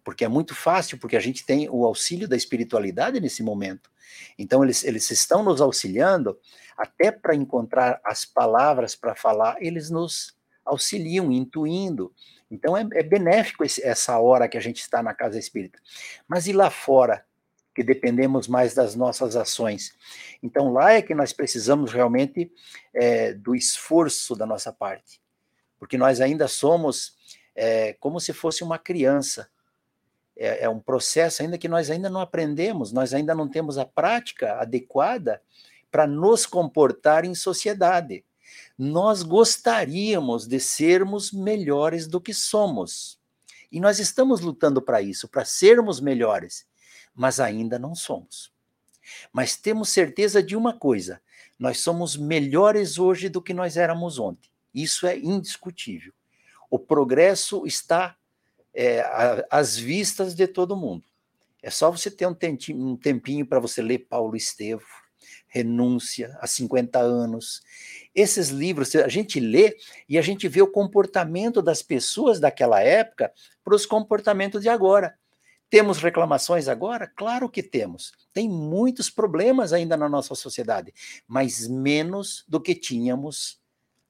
A: porque é muito fácil, porque a gente tem o auxílio da espiritualidade nesse momento. Então, eles, eles estão nos auxiliando, até para encontrar as palavras para falar, eles nos auxiliam, intuindo. Então, é, é benéfico esse, essa hora que a gente está na casa espírita. Mas e lá fora? Que dependemos mais das nossas ações. Então, lá é que nós precisamos realmente é, do esforço da nossa parte, porque nós ainda somos é, como se fosse uma criança. É, é um processo ainda que nós ainda não aprendemos, nós ainda não temos a prática adequada para nos comportar em sociedade. Nós gostaríamos de sermos melhores do que somos. E nós estamos lutando para isso, para sermos melhores mas ainda não somos. Mas temos certeza de uma coisa: nós somos melhores hoje do que nós éramos ontem. Isso é indiscutível. O progresso está é, às vistas de todo mundo. É só você ter um tempinho, um tempinho para você ler Paulo Estevo, Renúncia, há 50 anos. Esses livros, a gente lê e a gente vê o comportamento das pessoas daquela época para os comportamentos de agora. Temos reclamações agora? Claro que temos. Tem muitos problemas ainda na nossa sociedade, mas menos do que tínhamos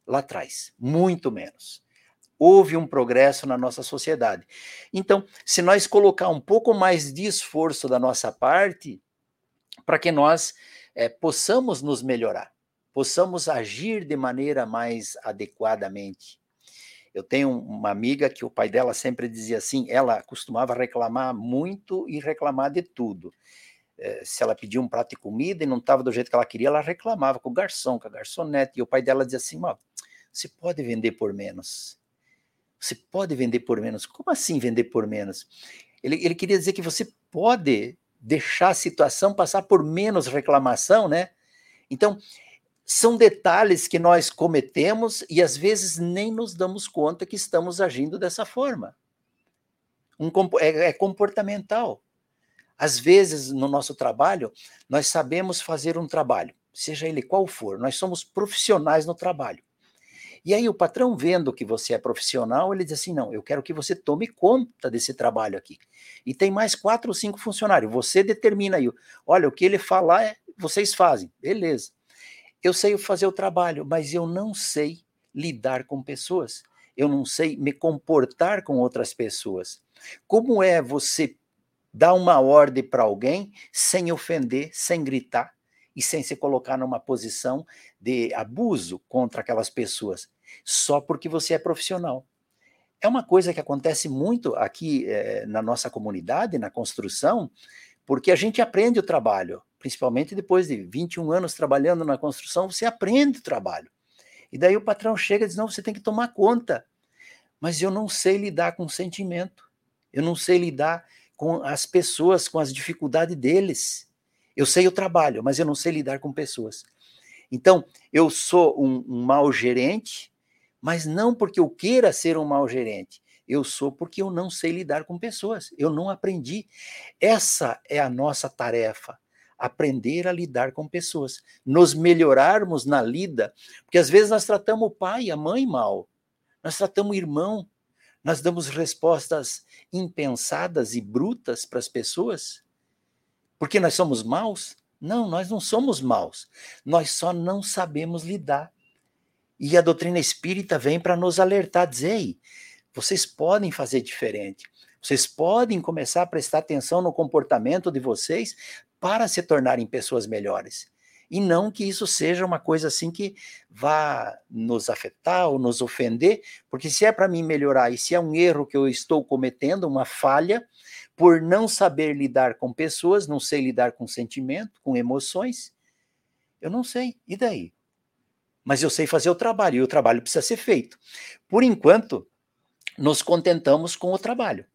A: lá atrás. Muito menos. Houve um progresso na nossa sociedade. Então, se nós colocar um pouco mais de esforço da nossa parte, para que nós é, possamos nos melhorar, possamos agir de maneira mais adequadamente. Eu tenho uma amiga que o pai dela sempre dizia assim, ela costumava reclamar muito e reclamar de tudo. É, se ela pedia um prato de comida e não estava do jeito que ela queria, ela reclamava com o garçom, com a garçonete, e o pai dela dizia assim, você pode vender por menos. Você pode vender por menos. Como assim vender por menos? Ele, ele queria dizer que você pode deixar a situação passar por menos reclamação, né? Então, são detalhes que nós cometemos e às vezes nem nos damos conta que estamos agindo dessa forma. Um, é, é comportamental. Às vezes, no nosso trabalho, nós sabemos fazer um trabalho, seja ele qual for, nós somos profissionais no trabalho. E aí, o patrão, vendo que você é profissional, ele diz assim: não, eu quero que você tome conta desse trabalho aqui. E tem mais quatro ou cinco funcionários. Você determina aí, olha, o que ele falar, vocês fazem. Beleza. Eu sei fazer o trabalho, mas eu não sei lidar com pessoas. Eu não sei me comportar com outras pessoas. Como é você dar uma ordem para alguém sem ofender, sem gritar? e sem se colocar numa posição de abuso contra aquelas pessoas, só porque você é profissional. É uma coisa que acontece muito aqui é, na nossa comunidade, na construção, porque a gente aprende o trabalho, principalmente depois de 21 anos trabalhando na construção, você aprende o trabalho. E daí o patrão chega e diz: não, você tem que tomar conta. Mas eu não sei lidar com o sentimento, eu não sei lidar com as pessoas, com as dificuldades deles. Eu sei o trabalho, mas eu não sei lidar com pessoas. Então, eu sou um, um mau gerente, mas não porque eu queira ser um mau gerente. Eu sou porque eu não sei lidar com pessoas. Eu não aprendi. Essa é a nossa tarefa aprender a lidar com pessoas, nos melhorarmos na lida, porque às vezes nós tratamos o pai a mãe mal, nós tratamos o irmão, nós damos respostas impensadas e brutas para as pessoas, porque nós somos maus? Não, nós não somos maus, nós só não sabemos lidar. E a doutrina espírita vem para nos alertar, dizer, Ei, vocês podem fazer diferente. Vocês podem começar a prestar atenção no comportamento de vocês para se tornarem pessoas melhores. E não que isso seja uma coisa assim que vá nos afetar ou nos ofender, porque se é para mim melhorar e se é um erro que eu estou cometendo, uma falha, por não saber lidar com pessoas, não sei lidar com sentimento, com emoções, eu não sei. E daí? Mas eu sei fazer o trabalho e o trabalho precisa ser feito. Por enquanto, nos contentamos com o trabalho.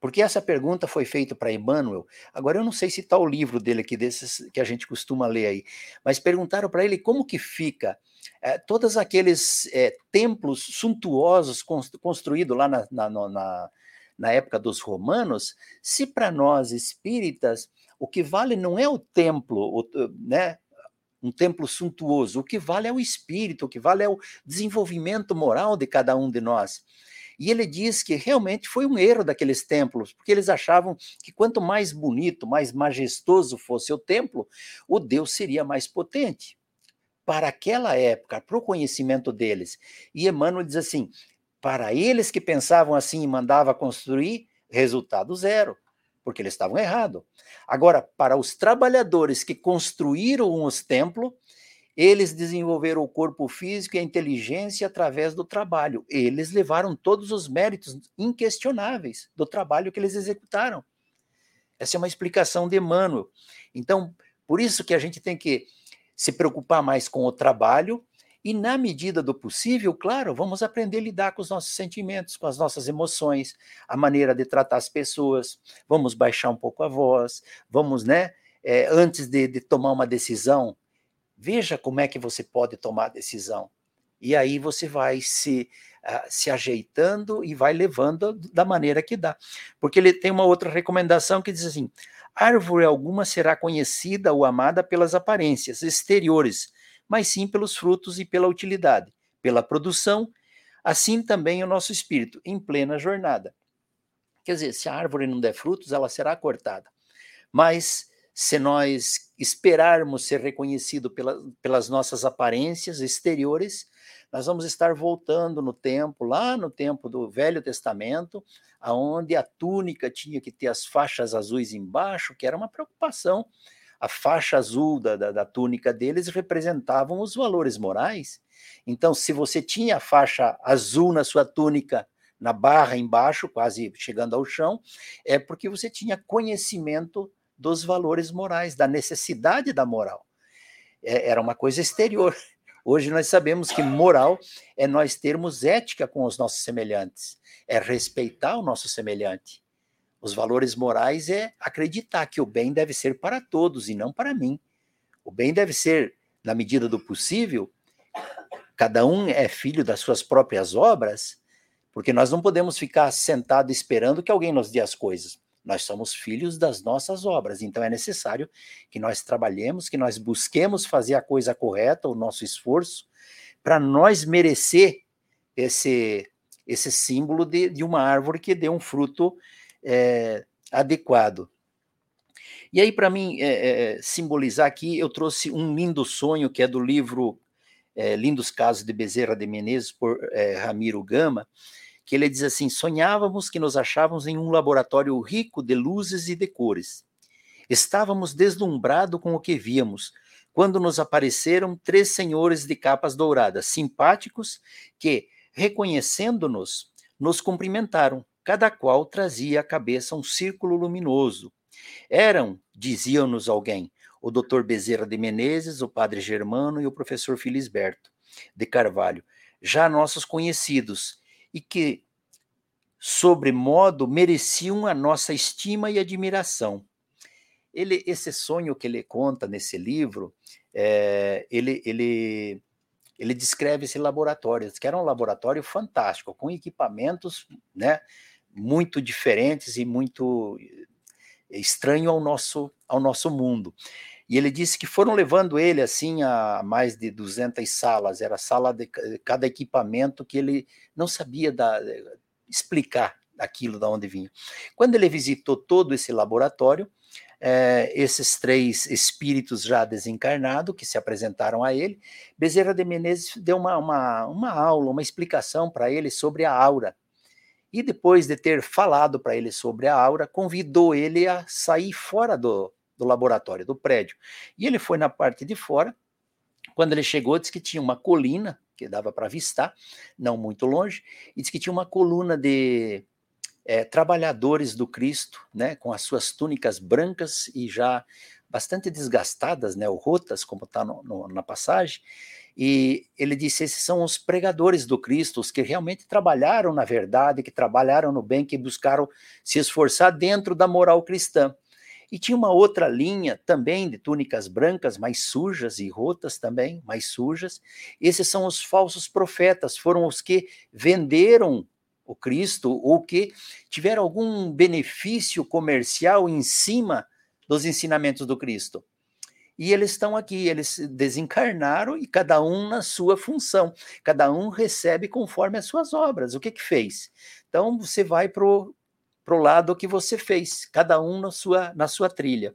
A: Porque essa pergunta foi feita para Emmanuel. Agora eu não sei se está o livro dele aqui, desses que a gente costuma ler aí, mas perguntaram para ele como que fica é, todos aqueles é, templos suntuosos construídos lá na, na, na, na época dos romanos, se para nós espíritas o que vale não é o templo, o, né, um templo suntuoso, o que vale é o espírito, o que vale é o desenvolvimento moral de cada um de nós. E ele diz que realmente foi um erro daqueles templos, porque eles achavam que quanto mais bonito, mais majestoso fosse o templo, o Deus seria mais potente. Para aquela época, para o conhecimento deles. E Emmanuel diz assim: para eles que pensavam assim e mandavam construir, resultado zero, porque eles estavam errados. Agora, para os trabalhadores que construíram os templos, eles desenvolveram o corpo físico e a inteligência através do trabalho. Eles levaram todos os méritos inquestionáveis do trabalho que eles executaram. Essa é uma explicação de Emmanuel. Então, por isso que a gente tem que se preocupar mais com o trabalho e, na medida do possível, claro, vamos aprender a lidar com os nossos sentimentos, com as nossas emoções, a maneira de tratar as pessoas, vamos baixar um pouco a voz, vamos, né, é, antes de, de tomar uma decisão, Veja como é que você pode tomar decisão. E aí você vai se, uh, se ajeitando e vai levando da maneira que dá. Porque ele tem uma outra recomendação que diz assim: árvore alguma será conhecida ou amada pelas aparências exteriores, mas sim pelos frutos e pela utilidade, pela produção, assim também o nosso espírito, em plena jornada. Quer dizer, se a árvore não der frutos, ela será cortada. Mas se nós esperarmos ser reconhecido pela, pelas nossas aparências exteriores, nós vamos estar voltando no tempo, lá no tempo do Velho Testamento, aonde a túnica tinha que ter as faixas azuis embaixo, que era uma preocupação. A faixa azul da, da, da túnica deles representavam os valores morais. Então, se você tinha a faixa azul na sua túnica, na barra embaixo, quase chegando ao chão, é porque você tinha conhecimento dos valores morais, da necessidade da moral. É, era uma coisa exterior. Hoje nós sabemos que moral é nós termos ética com os nossos semelhantes, é respeitar o nosso semelhante. Os valores morais é acreditar que o bem deve ser para todos e não para mim. O bem deve ser, na medida do possível, cada um é filho das suas próprias obras, porque nós não podemos ficar sentado esperando que alguém nos dê as coisas. Nós somos filhos das nossas obras, então é necessário que nós trabalhemos, que nós busquemos fazer a coisa correta, o nosso esforço, para nós merecer esse, esse símbolo de, de uma árvore que dê um fruto é, adequado. E aí, para mim é, é, simbolizar aqui, eu trouxe um lindo sonho que é do livro Lindos Casos de Bezerra de Menezes, por Ramiro Gama, que ele diz assim: sonhávamos que nos achávamos em um laboratório rico de luzes e de cores. Estávamos deslumbrados com o que víamos, quando nos apareceram três senhores de capas douradas, simpáticos, que, reconhecendo-nos, nos cumprimentaram. Cada qual trazia à cabeça um círculo luminoso. Eram, diziam-nos alguém, o doutor Bezerra de Menezes, o padre Germano e o professor Filisberto de Carvalho, já nossos conhecidos, e que, sobremodo, mereciam a nossa estima e admiração. Ele, esse sonho que ele conta nesse livro, é, ele, ele, ele descreve esse laboratório, que era um laboratório fantástico, com equipamentos né, muito diferentes e muito estranho ao nosso, ao nosso mundo. E ele disse que foram levando ele assim a mais de 200 salas, era sala de cada equipamento que ele não sabia da, explicar aquilo de onde vinha. Quando ele visitou todo esse laboratório, é, esses três espíritos já desencarnados que se apresentaram a ele, Bezerra de Menezes deu uma, uma, uma aula, uma explicação para ele sobre a aura. E depois de ter falado para ele sobre a aura, convidou ele a sair fora do, do laboratório, do prédio. E ele foi na parte de fora. Quando ele chegou, disse que tinha uma colina que dava para avistar, não muito longe, e disse que tinha uma coluna de é, trabalhadores do Cristo, né, com as suas túnicas brancas e já bastante desgastadas, né, ou rotas, como está na passagem, e ele disse: esses são os pregadores do Cristo, os que realmente trabalharam na verdade, que trabalharam no bem, que buscaram se esforçar dentro da moral cristã. E tinha uma outra linha também de túnicas brancas, mais sujas e rotas também, mais sujas. Esses são os falsos profetas, foram os que venderam o Cristo ou que tiveram algum benefício comercial em cima dos ensinamentos do Cristo. E eles estão aqui, eles desencarnaram e cada um na sua função, cada um recebe conforme as suas obras. O que que fez? Então você vai para o para o lado que você fez, cada um na sua, na sua trilha.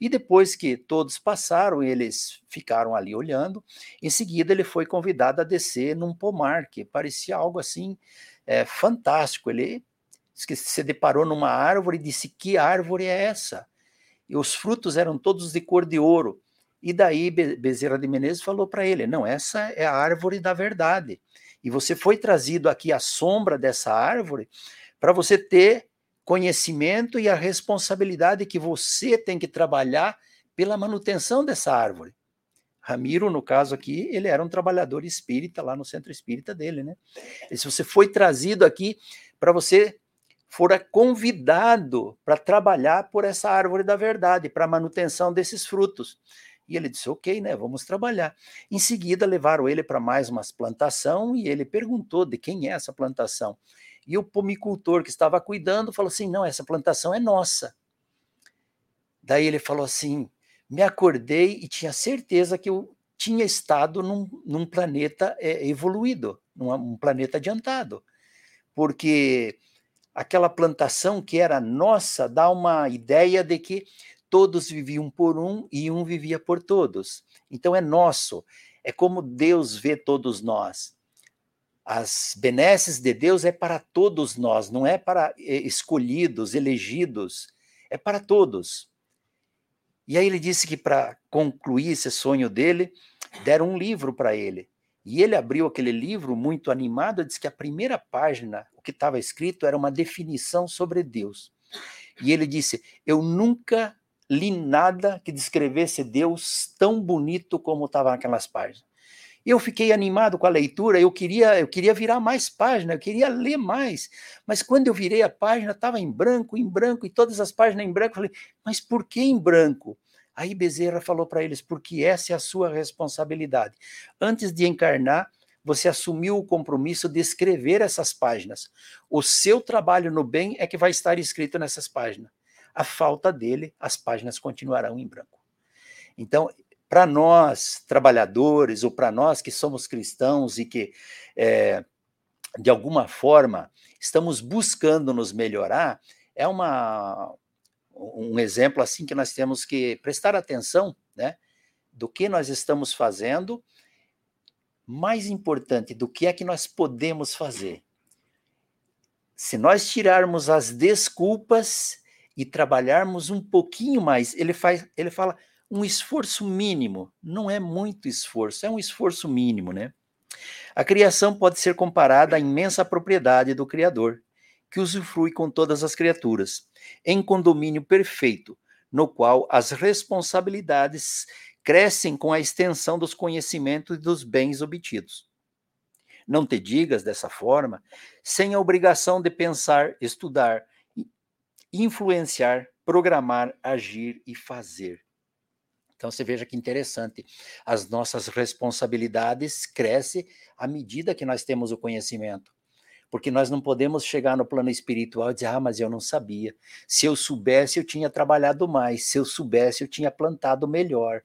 A: E depois que todos passaram, eles ficaram ali olhando. Em seguida, ele foi convidado a descer num pomar, que parecia algo assim é, fantástico. Ele se deparou numa árvore e disse: Que árvore é essa? E os frutos eram todos de cor de ouro. E daí Bezerra de Menezes falou para ele: Não, essa é a árvore da verdade. E você foi trazido aqui à sombra dessa árvore para você ter conhecimento e a responsabilidade que você tem que trabalhar pela manutenção dessa árvore. Ramiro, no caso aqui, ele era um trabalhador espírita lá no centro espírita dele, né? E se você foi trazido aqui para você fora convidado para trabalhar por essa árvore da verdade, para a manutenção desses frutos. E ele disse: Ok, né? Vamos trabalhar. Em seguida, levaram ele para mais uma plantação e ele perguntou de quem é essa plantação. E o pomicultor que estava cuidando falou assim: não, essa plantação é nossa. Daí ele falou assim: me acordei e tinha certeza que eu tinha estado num, num planeta é, evoluído, num um planeta adiantado. Porque aquela plantação que era nossa dá uma ideia de que todos viviam por um e um vivia por todos. Então é nosso. É como Deus vê todos nós as benesses de Deus é para todos nós, não é para eh, escolhidos, elegidos, é para todos. E aí ele disse que para concluir esse sonho dele, deram um livro para ele. E ele abriu aquele livro muito animado, disse que a primeira página, o que estava escrito era uma definição sobre Deus. E ele disse: Eu nunca li nada que descrevesse Deus tão bonito como estava naquelas páginas. Eu fiquei animado com a leitura, eu queria, eu queria virar mais página, eu queria ler mais. Mas quando eu virei a página, estava em branco, em branco, e todas as páginas em branco. Eu falei, mas por que em branco? Aí Bezerra falou para eles, porque essa é a sua responsabilidade. Antes de encarnar, você assumiu o compromisso de escrever essas páginas. O seu trabalho no bem é que vai estar escrito nessas páginas. A falta dele, as páginas continuarão em branco. Então, para nós, trabalhadores, ou para nós que somos cristãos e que, é, de alguma forma, estamos buscando nos melhorar, é uma, um exemplo assim que nós temos que prestar atenção né, do que nós estamos fazendo, mais importante do que é que nós podemos fazer. Se nós tirarmos as desculpas e trabalharmos um pouquinho mais, ele, faz, ele fala um esforço mínimo, não é muito esforço, é um esforço mínimo, né? A criação pode ser comparada à imensa propriedade do Criador, que usufrui com todas as criaturas, em condomínio perfeito, no qual as responsabilidades crescem com a extensão dos conhecimentos e dos bens obtidos. Não te digas dessa forma, sem a obrigação de pensar, estudar, influenciar, programar, agir e fazer. Então você veja que interessante. As nossas responsabilidades crescem à medida que nós temos o conhecimento. Porque nós não podemos chegar no plano espiritual e dizer, ah, mas eu não sabia. Se eu soubesse, eu tinha trabalhado mais. Se eu soubesse, eu tinha plantado melhor.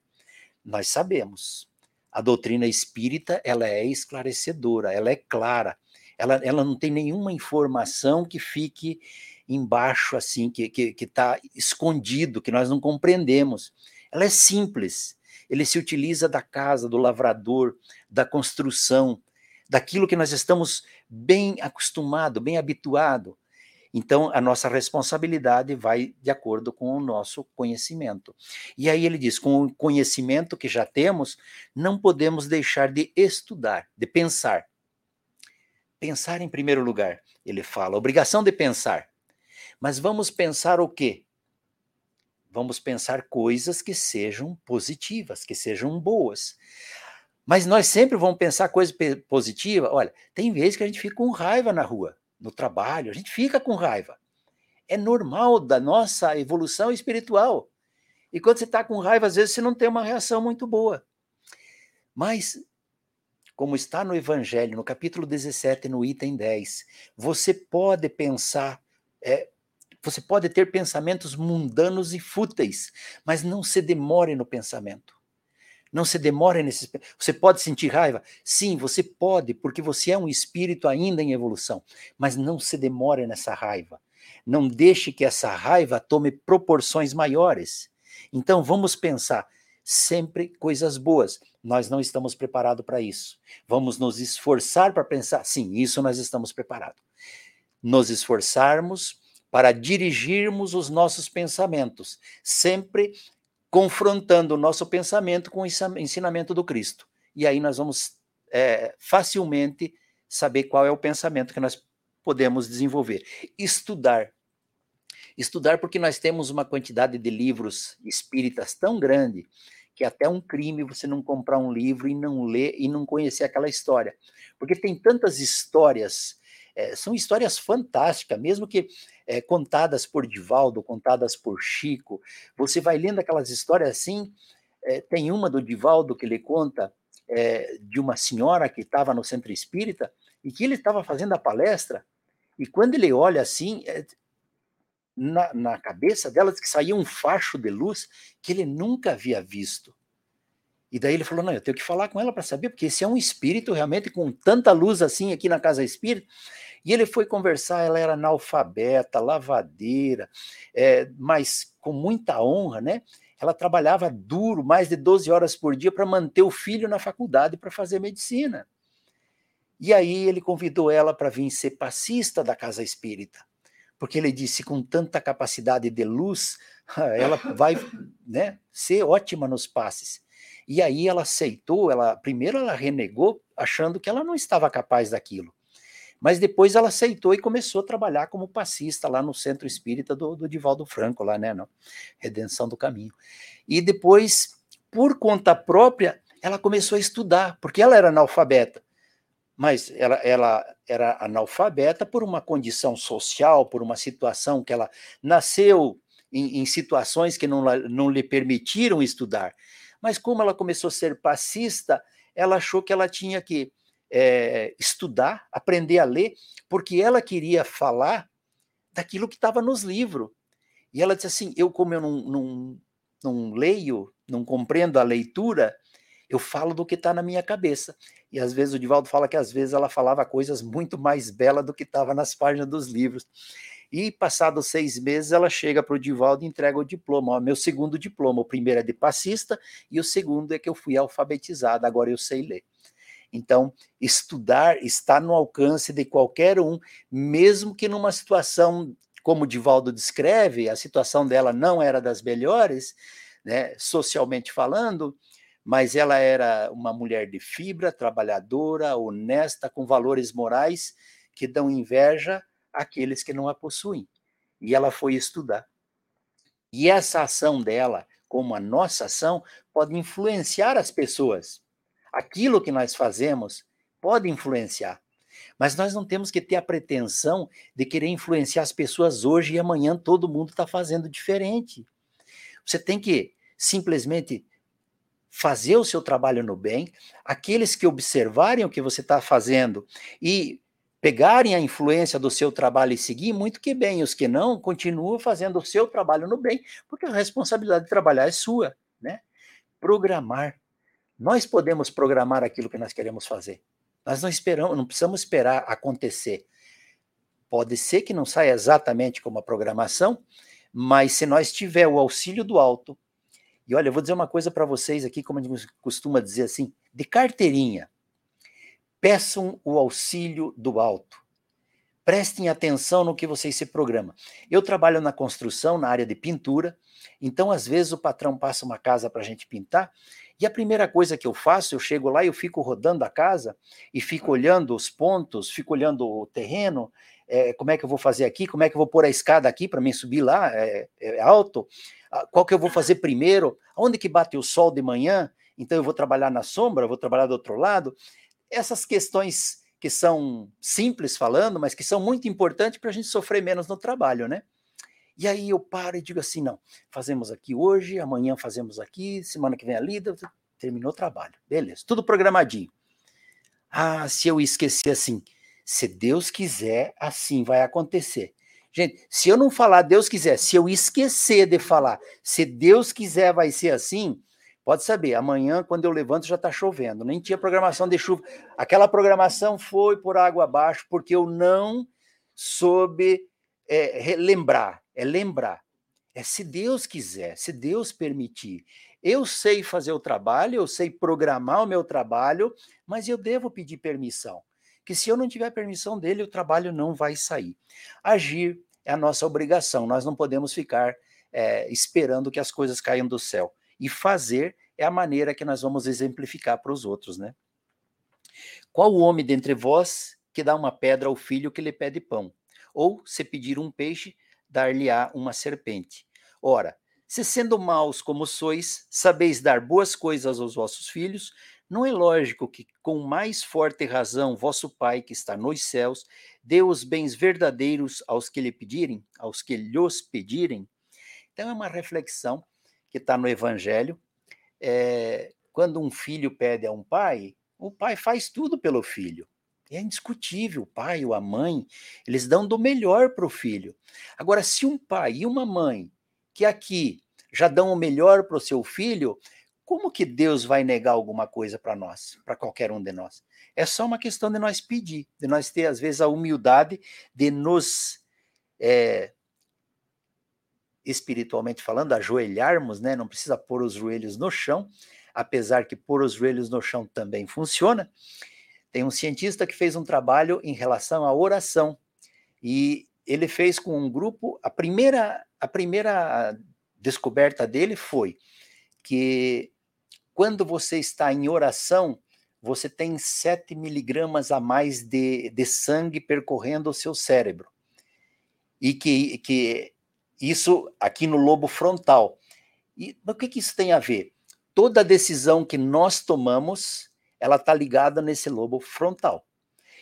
A: Nós sabemos. A doutrina espírita, ela é esclarecedora, ela é clara. Ela, ela não tem nenhuma informação que fique embaixo, assim, que está tá escondido, que nós não compreendemos. Ela é simples. Ele se utiliza da casa, do lavrador, da construção, daquilo que nós estamos bem acostumado, bem habituado. Então, a nossa responsabilidade vai de acordo com o nosso conhecimento. E aí ele diz: com o conhecimento que já temos, não podemos deixar de estudar, de pensar. Pensar em primeiro lugar, ele fala, obrigação de pensar. Mas vamos pensar o quê? Vamos pensar coisas que sejam positivas, que sejam boas. Mas nós sempre vamos pensar coisa positiva. Olha, tem vezes que a gente fica com raiva na rua, no trabalho, a gente fica com raiva. É normal da nossa evolução espiritual. E quando você está com raiva, às vezes você não tem uma reação muito boa. Mas, como está no Evangelho, no capítulo 17, no item 10, você pode pensar é, você pode ter pensamentos mundanos e fúteis, mas não se demore no pensamento. Não se demore nesse. Você pode sentir raiva? Sim, você pode, porque você é um espírito ainda em evolução. Mas não se demore nessa raiva. Não deixe que essa raiva tome proporções maiores. Então vamos pensar sempre coisas boas. Nós não estamos preparados para isso. Vamos nos esforçar para pensar. Sim, isso nós estamos preparados. Nos esforçarmos para dirigirmos os nossos pensamentos, sempre confrontando o nosso pensamento com o ensinamento do Cristo. E aí nós vamos é, facilmente saber qual é o pensamento que nós podemos desenvolver. Estudar. Estudar porque nós temos uma quantidade de livros espíritas tão grande que até um crime você não comprar um livro e não ler e não conhecer aquela história. Porque tem tantas histórias, é, são histórias fantásticas, mesmo que é, contadas por Divaldo, contadas por Chico. Você vai lendo aquelas histórias assim. É, tem uma do Divaldo que ele conta é, de uma senhora que estava no centro espírita e que ele estava fazendo a palestra. E quando ele olha assim, na, na cabeça dela que saía um facho de luz que ele nunca havia visto. E daí ele falou: Não, eu tenho que falar com ela para saber, porque esse é um espírito realmente com tanta luz assim aqui na casa espírita. E ele foi conversar, ela era analfabeta, lavadeira, é, mas com muita honra, né? Ela trabalhava duro, mais de 12 horas por dia, para manter o filho na faculdade para fazer medicina. E aí ele convidou ela para vir ser passista da casa espírita, porque ele disse: com tanta capacidade de luz, ela vai né, ser ótima nos passes. E aí ela aceitou, ela primeiro ela renegou, achando que ela não estava capaz daquilo. Mas depois ela aceitou e começou a trabalhar como passista lá no Centro Espírita do, do Divaldo Franco, lá, né? No Redenção do Caminho. E depois, por conta própria, ela começou a estudar, porque ela era analfabeta. Mas ela, ela era analfabeta por uma condição social, por uma situação que ela nasceu em, em situações que não, não lhe permitiram estudar. Mas como ela começou a ser passista, ela achou que ela tinha que é, estudar, aprender a ler, porque ela queria falar daquilo que estava nos livros. E ela disse assim: eu, como eu não, não, não leio, não compreendo a leitura, eu falo do que está na minha cabeça. E às vezes o Divaldo fala que às vezes ela falava coisas muito mais belas do que estava nas páginas dos livros. E passados seis meses ela chega para o Divaldo e entrega o diploma. Ó, meu segundo diploma, o primeiro é de passista e o segundo é que eu fui alfabetizada, agora eu sei ler. Então, estudar está no alcance de qualquer um, mesmo que numa situação como o Divaldo descreve, a situação dela não era das melhores, né, socialmente falando, mas ela era uma mulher de fibra, trabalhadora, honesta, com valores morais que dão inveja àqueles que não a possuem. E ela foi estudar. E essa ação dela, como a nossa ação, pode influenciar as pessoas. Aquilo que nós fazemos pode influenciar. Mas nós não temos que ter a pretensão de querer influenciar as pessoas hoje e amanhã todo mundo está fazendo diferente. Você tem que simplesmente fazer o seu trabalho no bem, aqueles que observarem o que você está fazendo e pegarem a influência do seu trabalho e seguir, muito que bem. Os que não, continuam fazendo o seu trabalho no bem, porque a responsabilidade de trabalhar é sua, né? Programar. Nós podemos programar aquilo que nós queremos fazer. Nós não esperamos, não precisamos esperar acontecer. Pode ser que não saia exatamente como a programação, mas se nós tiver o auxílio do alto, e olha, eu vou dizer uma coisa para vocês aqui, como a gente costuma dizer assim, de carteirinha. Peçam o auxílio do alto. Prestem atenção no que vocês se programam. Eu trabalho na construção, na área de pintura, então às vezes o patrão passa uma casa para a gente pintar e a primeira coisa que eu faço, eu chego lá e eu fico rodando a casa e fico olhando os pontos, fico olhando o terreno, é, como é que eu vou fazer aqui, como é que eu vou pôr a escada aqui para mim subir lá, é, é, alto, qual que eu vou fazer primeiro, onde que bate o sol de manhã, então eu vou trabalhar na sombra, vou trabalhar do outro lado. Essas questões que são simples falando, mas que são muito importantes para a gente sofrer menos no trabalho, né? E aí eu paro e digo assim: não, fazemos aqui hoje, amanhã fazemos aqui, semana que vem ali, terminou o trabalho. Beleza, tudo programadinho. Ah, se eu esquecer assim, se Deus quiser, assim vai acontecer. Gente, se eu não falar Deus quiser, se eu esquecer de falar, se Deus quiser vai ser assim, pode saber, amanhã quando eu levanto já está chovendo, nem tinha programação de chuva. Aquela programação foi por água abaixo porque eu não soube é, lembrar é lembrar. É se Deus quiser, se Deus permitir. Eu sei fazer o trabalho, eu sei programar o meu trabalho, mas eu devo pedir permissão. Que se eu não tiver permissão dele, o trabalho não vai sair. Agir é a nossa obrigação, nós não podemos ficar é, esperando que as coisas caiam do céu. E fazer é a maneira que nós vamos exemplificar para os outros, né? Qual o homem dentre vós que dá uma pedra ao filho que lhe pede pão? Ou, se pedir um peixe, dar-lhe-á uma serpente. Ora, se sendo maus como sois, sabeis dar boas coisas aos vossos filhos, não é lógico que, com mais forte razão, vosso Pai, que está nos céus, dê os bens verdadeiros aos que lhe pedirem, aos que lhos pedirem? Então, é uma reflexão que está no Evangelho. É, quando um filho pede a um pai, o pai faz tudo pelo filho. É indiscutível, o pai ou a mãe, eles dão do melhor para o filho. Agora, se um pai e uma mãe, que aqui já dão o melhor para o seu filho, como que Deus vai negar alguma coisa para nós, para qualquer um de nós? É só uma questão de nós pedir, de nós ter, às vezes, a humildade de nos, é, espiritualmente falando, ajoelharmos, né? não precisa pôr os joelhos no chão, apesar que pôr os joelhos no chão também funciona, tem um cientista que fez um trabalho em relação à oração e ele fez com um grupo. A primeira, a primeira descoberta dele foi que quando você está em oração, você tem 7 miligramas a mais de, de sangue percorrendo o seu cérebro. E que, que isso aqui no lobo frontal. E o que, que isso tem a ver? Toda decisão que nós tomamos ela está ligada nesse lobo frontal.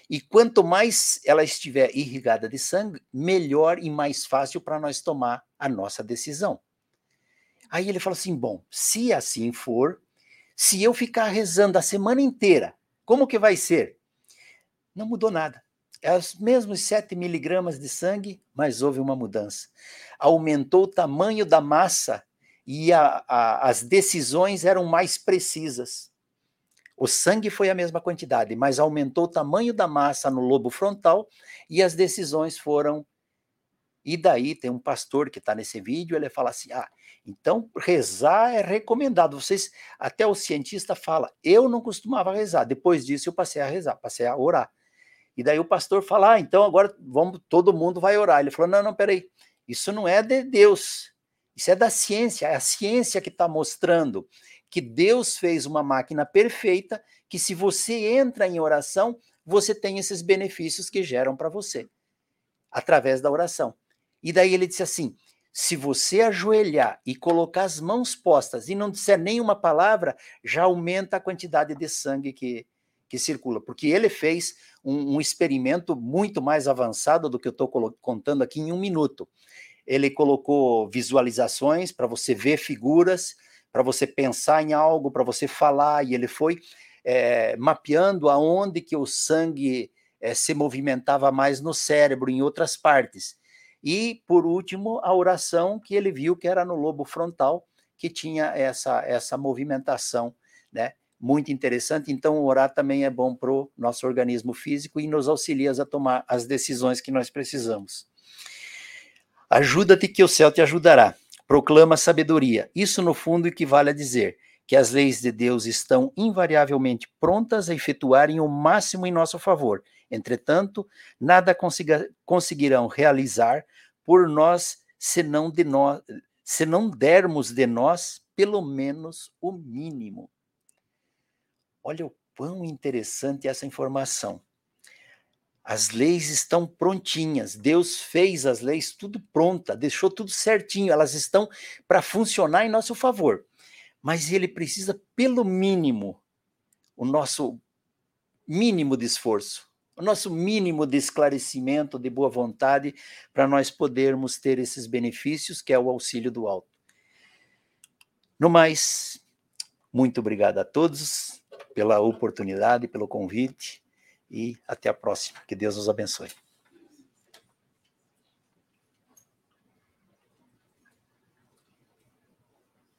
A: E quanto mais ela estiver irrigada de sangue, melhor e mais fácil para nós tomar a nossa decisão. Aí ele fala assim: bom, se assim for, se eu ficar rezando a semana inteira, como que vai ser? Não mudou nada. É os mesmos 7 miligramas de sangue, mas houve uma mudança. Aumentou o tamanho da massa e a, a, as decisões eram mais precisas. O sangue foi a mesma quantidade, mas aumentou o tamanho da massa no lobo frontal e as decisões foram. E daí tem um pastor que está nesse vídeo, ele fala assim: ah, então rezar é recomendado. Vocês, até o cientista fala, eu não costumava rezar. Depois disso eu passei a rezar, passei a orar. E daí o pastor fala: ah, então agora vamos, todo mundo vai orar. Ele falou: não, não, peraí, isso não é de Deus. Isso é da ciência, é a ciência que está mostrando que Deus fez uma máquina perfeita, que se você entra em oração, você tem esses benefícios que geram para você, através da oração. E daí ele disse assim: se você ajoelhar e colocar as mãos postas e não disser nenhuma palavra, já aumenta a quantidade de sangue que, que circula. Porque ele fez um, um experimento muito mais avançado do que eu estou contando aqui em um minuto. Ele colocou visualizações para você ver figuras, para você pensar em algo, para você falar, e ele foi é, mapeando aonde que o sangue é, se movimentava mais no cérebro, em outras partes. E, por último, a oração que ele viu que era no lobo frontal, que tinha essa, essa movimentação, né? Muito interessante. Então, orar também é bom para o nosso organismo físico e nos auxilia a tomar as decisões que nós precisamos. Ajuda-te que o céu te ajudará. Proclama sabedoria. Isso, no fundo, equivale a dizer que as leis de Deus estão invariavelmente prontas a efetuarem o máximo em nosso favor Entretanto, nada consiga, conseguirão realizar por nós se não, de nós, se não dermos de nós pelo menos o mínimo. Olha o quão interessante essa informação. As leis estão prontinhas. Deus fez as leis tudo pronta, deixou tudo certinho. Elas estão para funcionar em nosso favor. Mas ele precisa, pelo mínimo, o nosso mínimo de esforço o nosso mínimo de esclarecimento, de boa vontade, para nós podermos ter esses benefícios, que é o auxílio do alto. No mais, muito obrigado a todos pela oportunidade, pelo convite e até a próxima. Que Deus nos abençoe.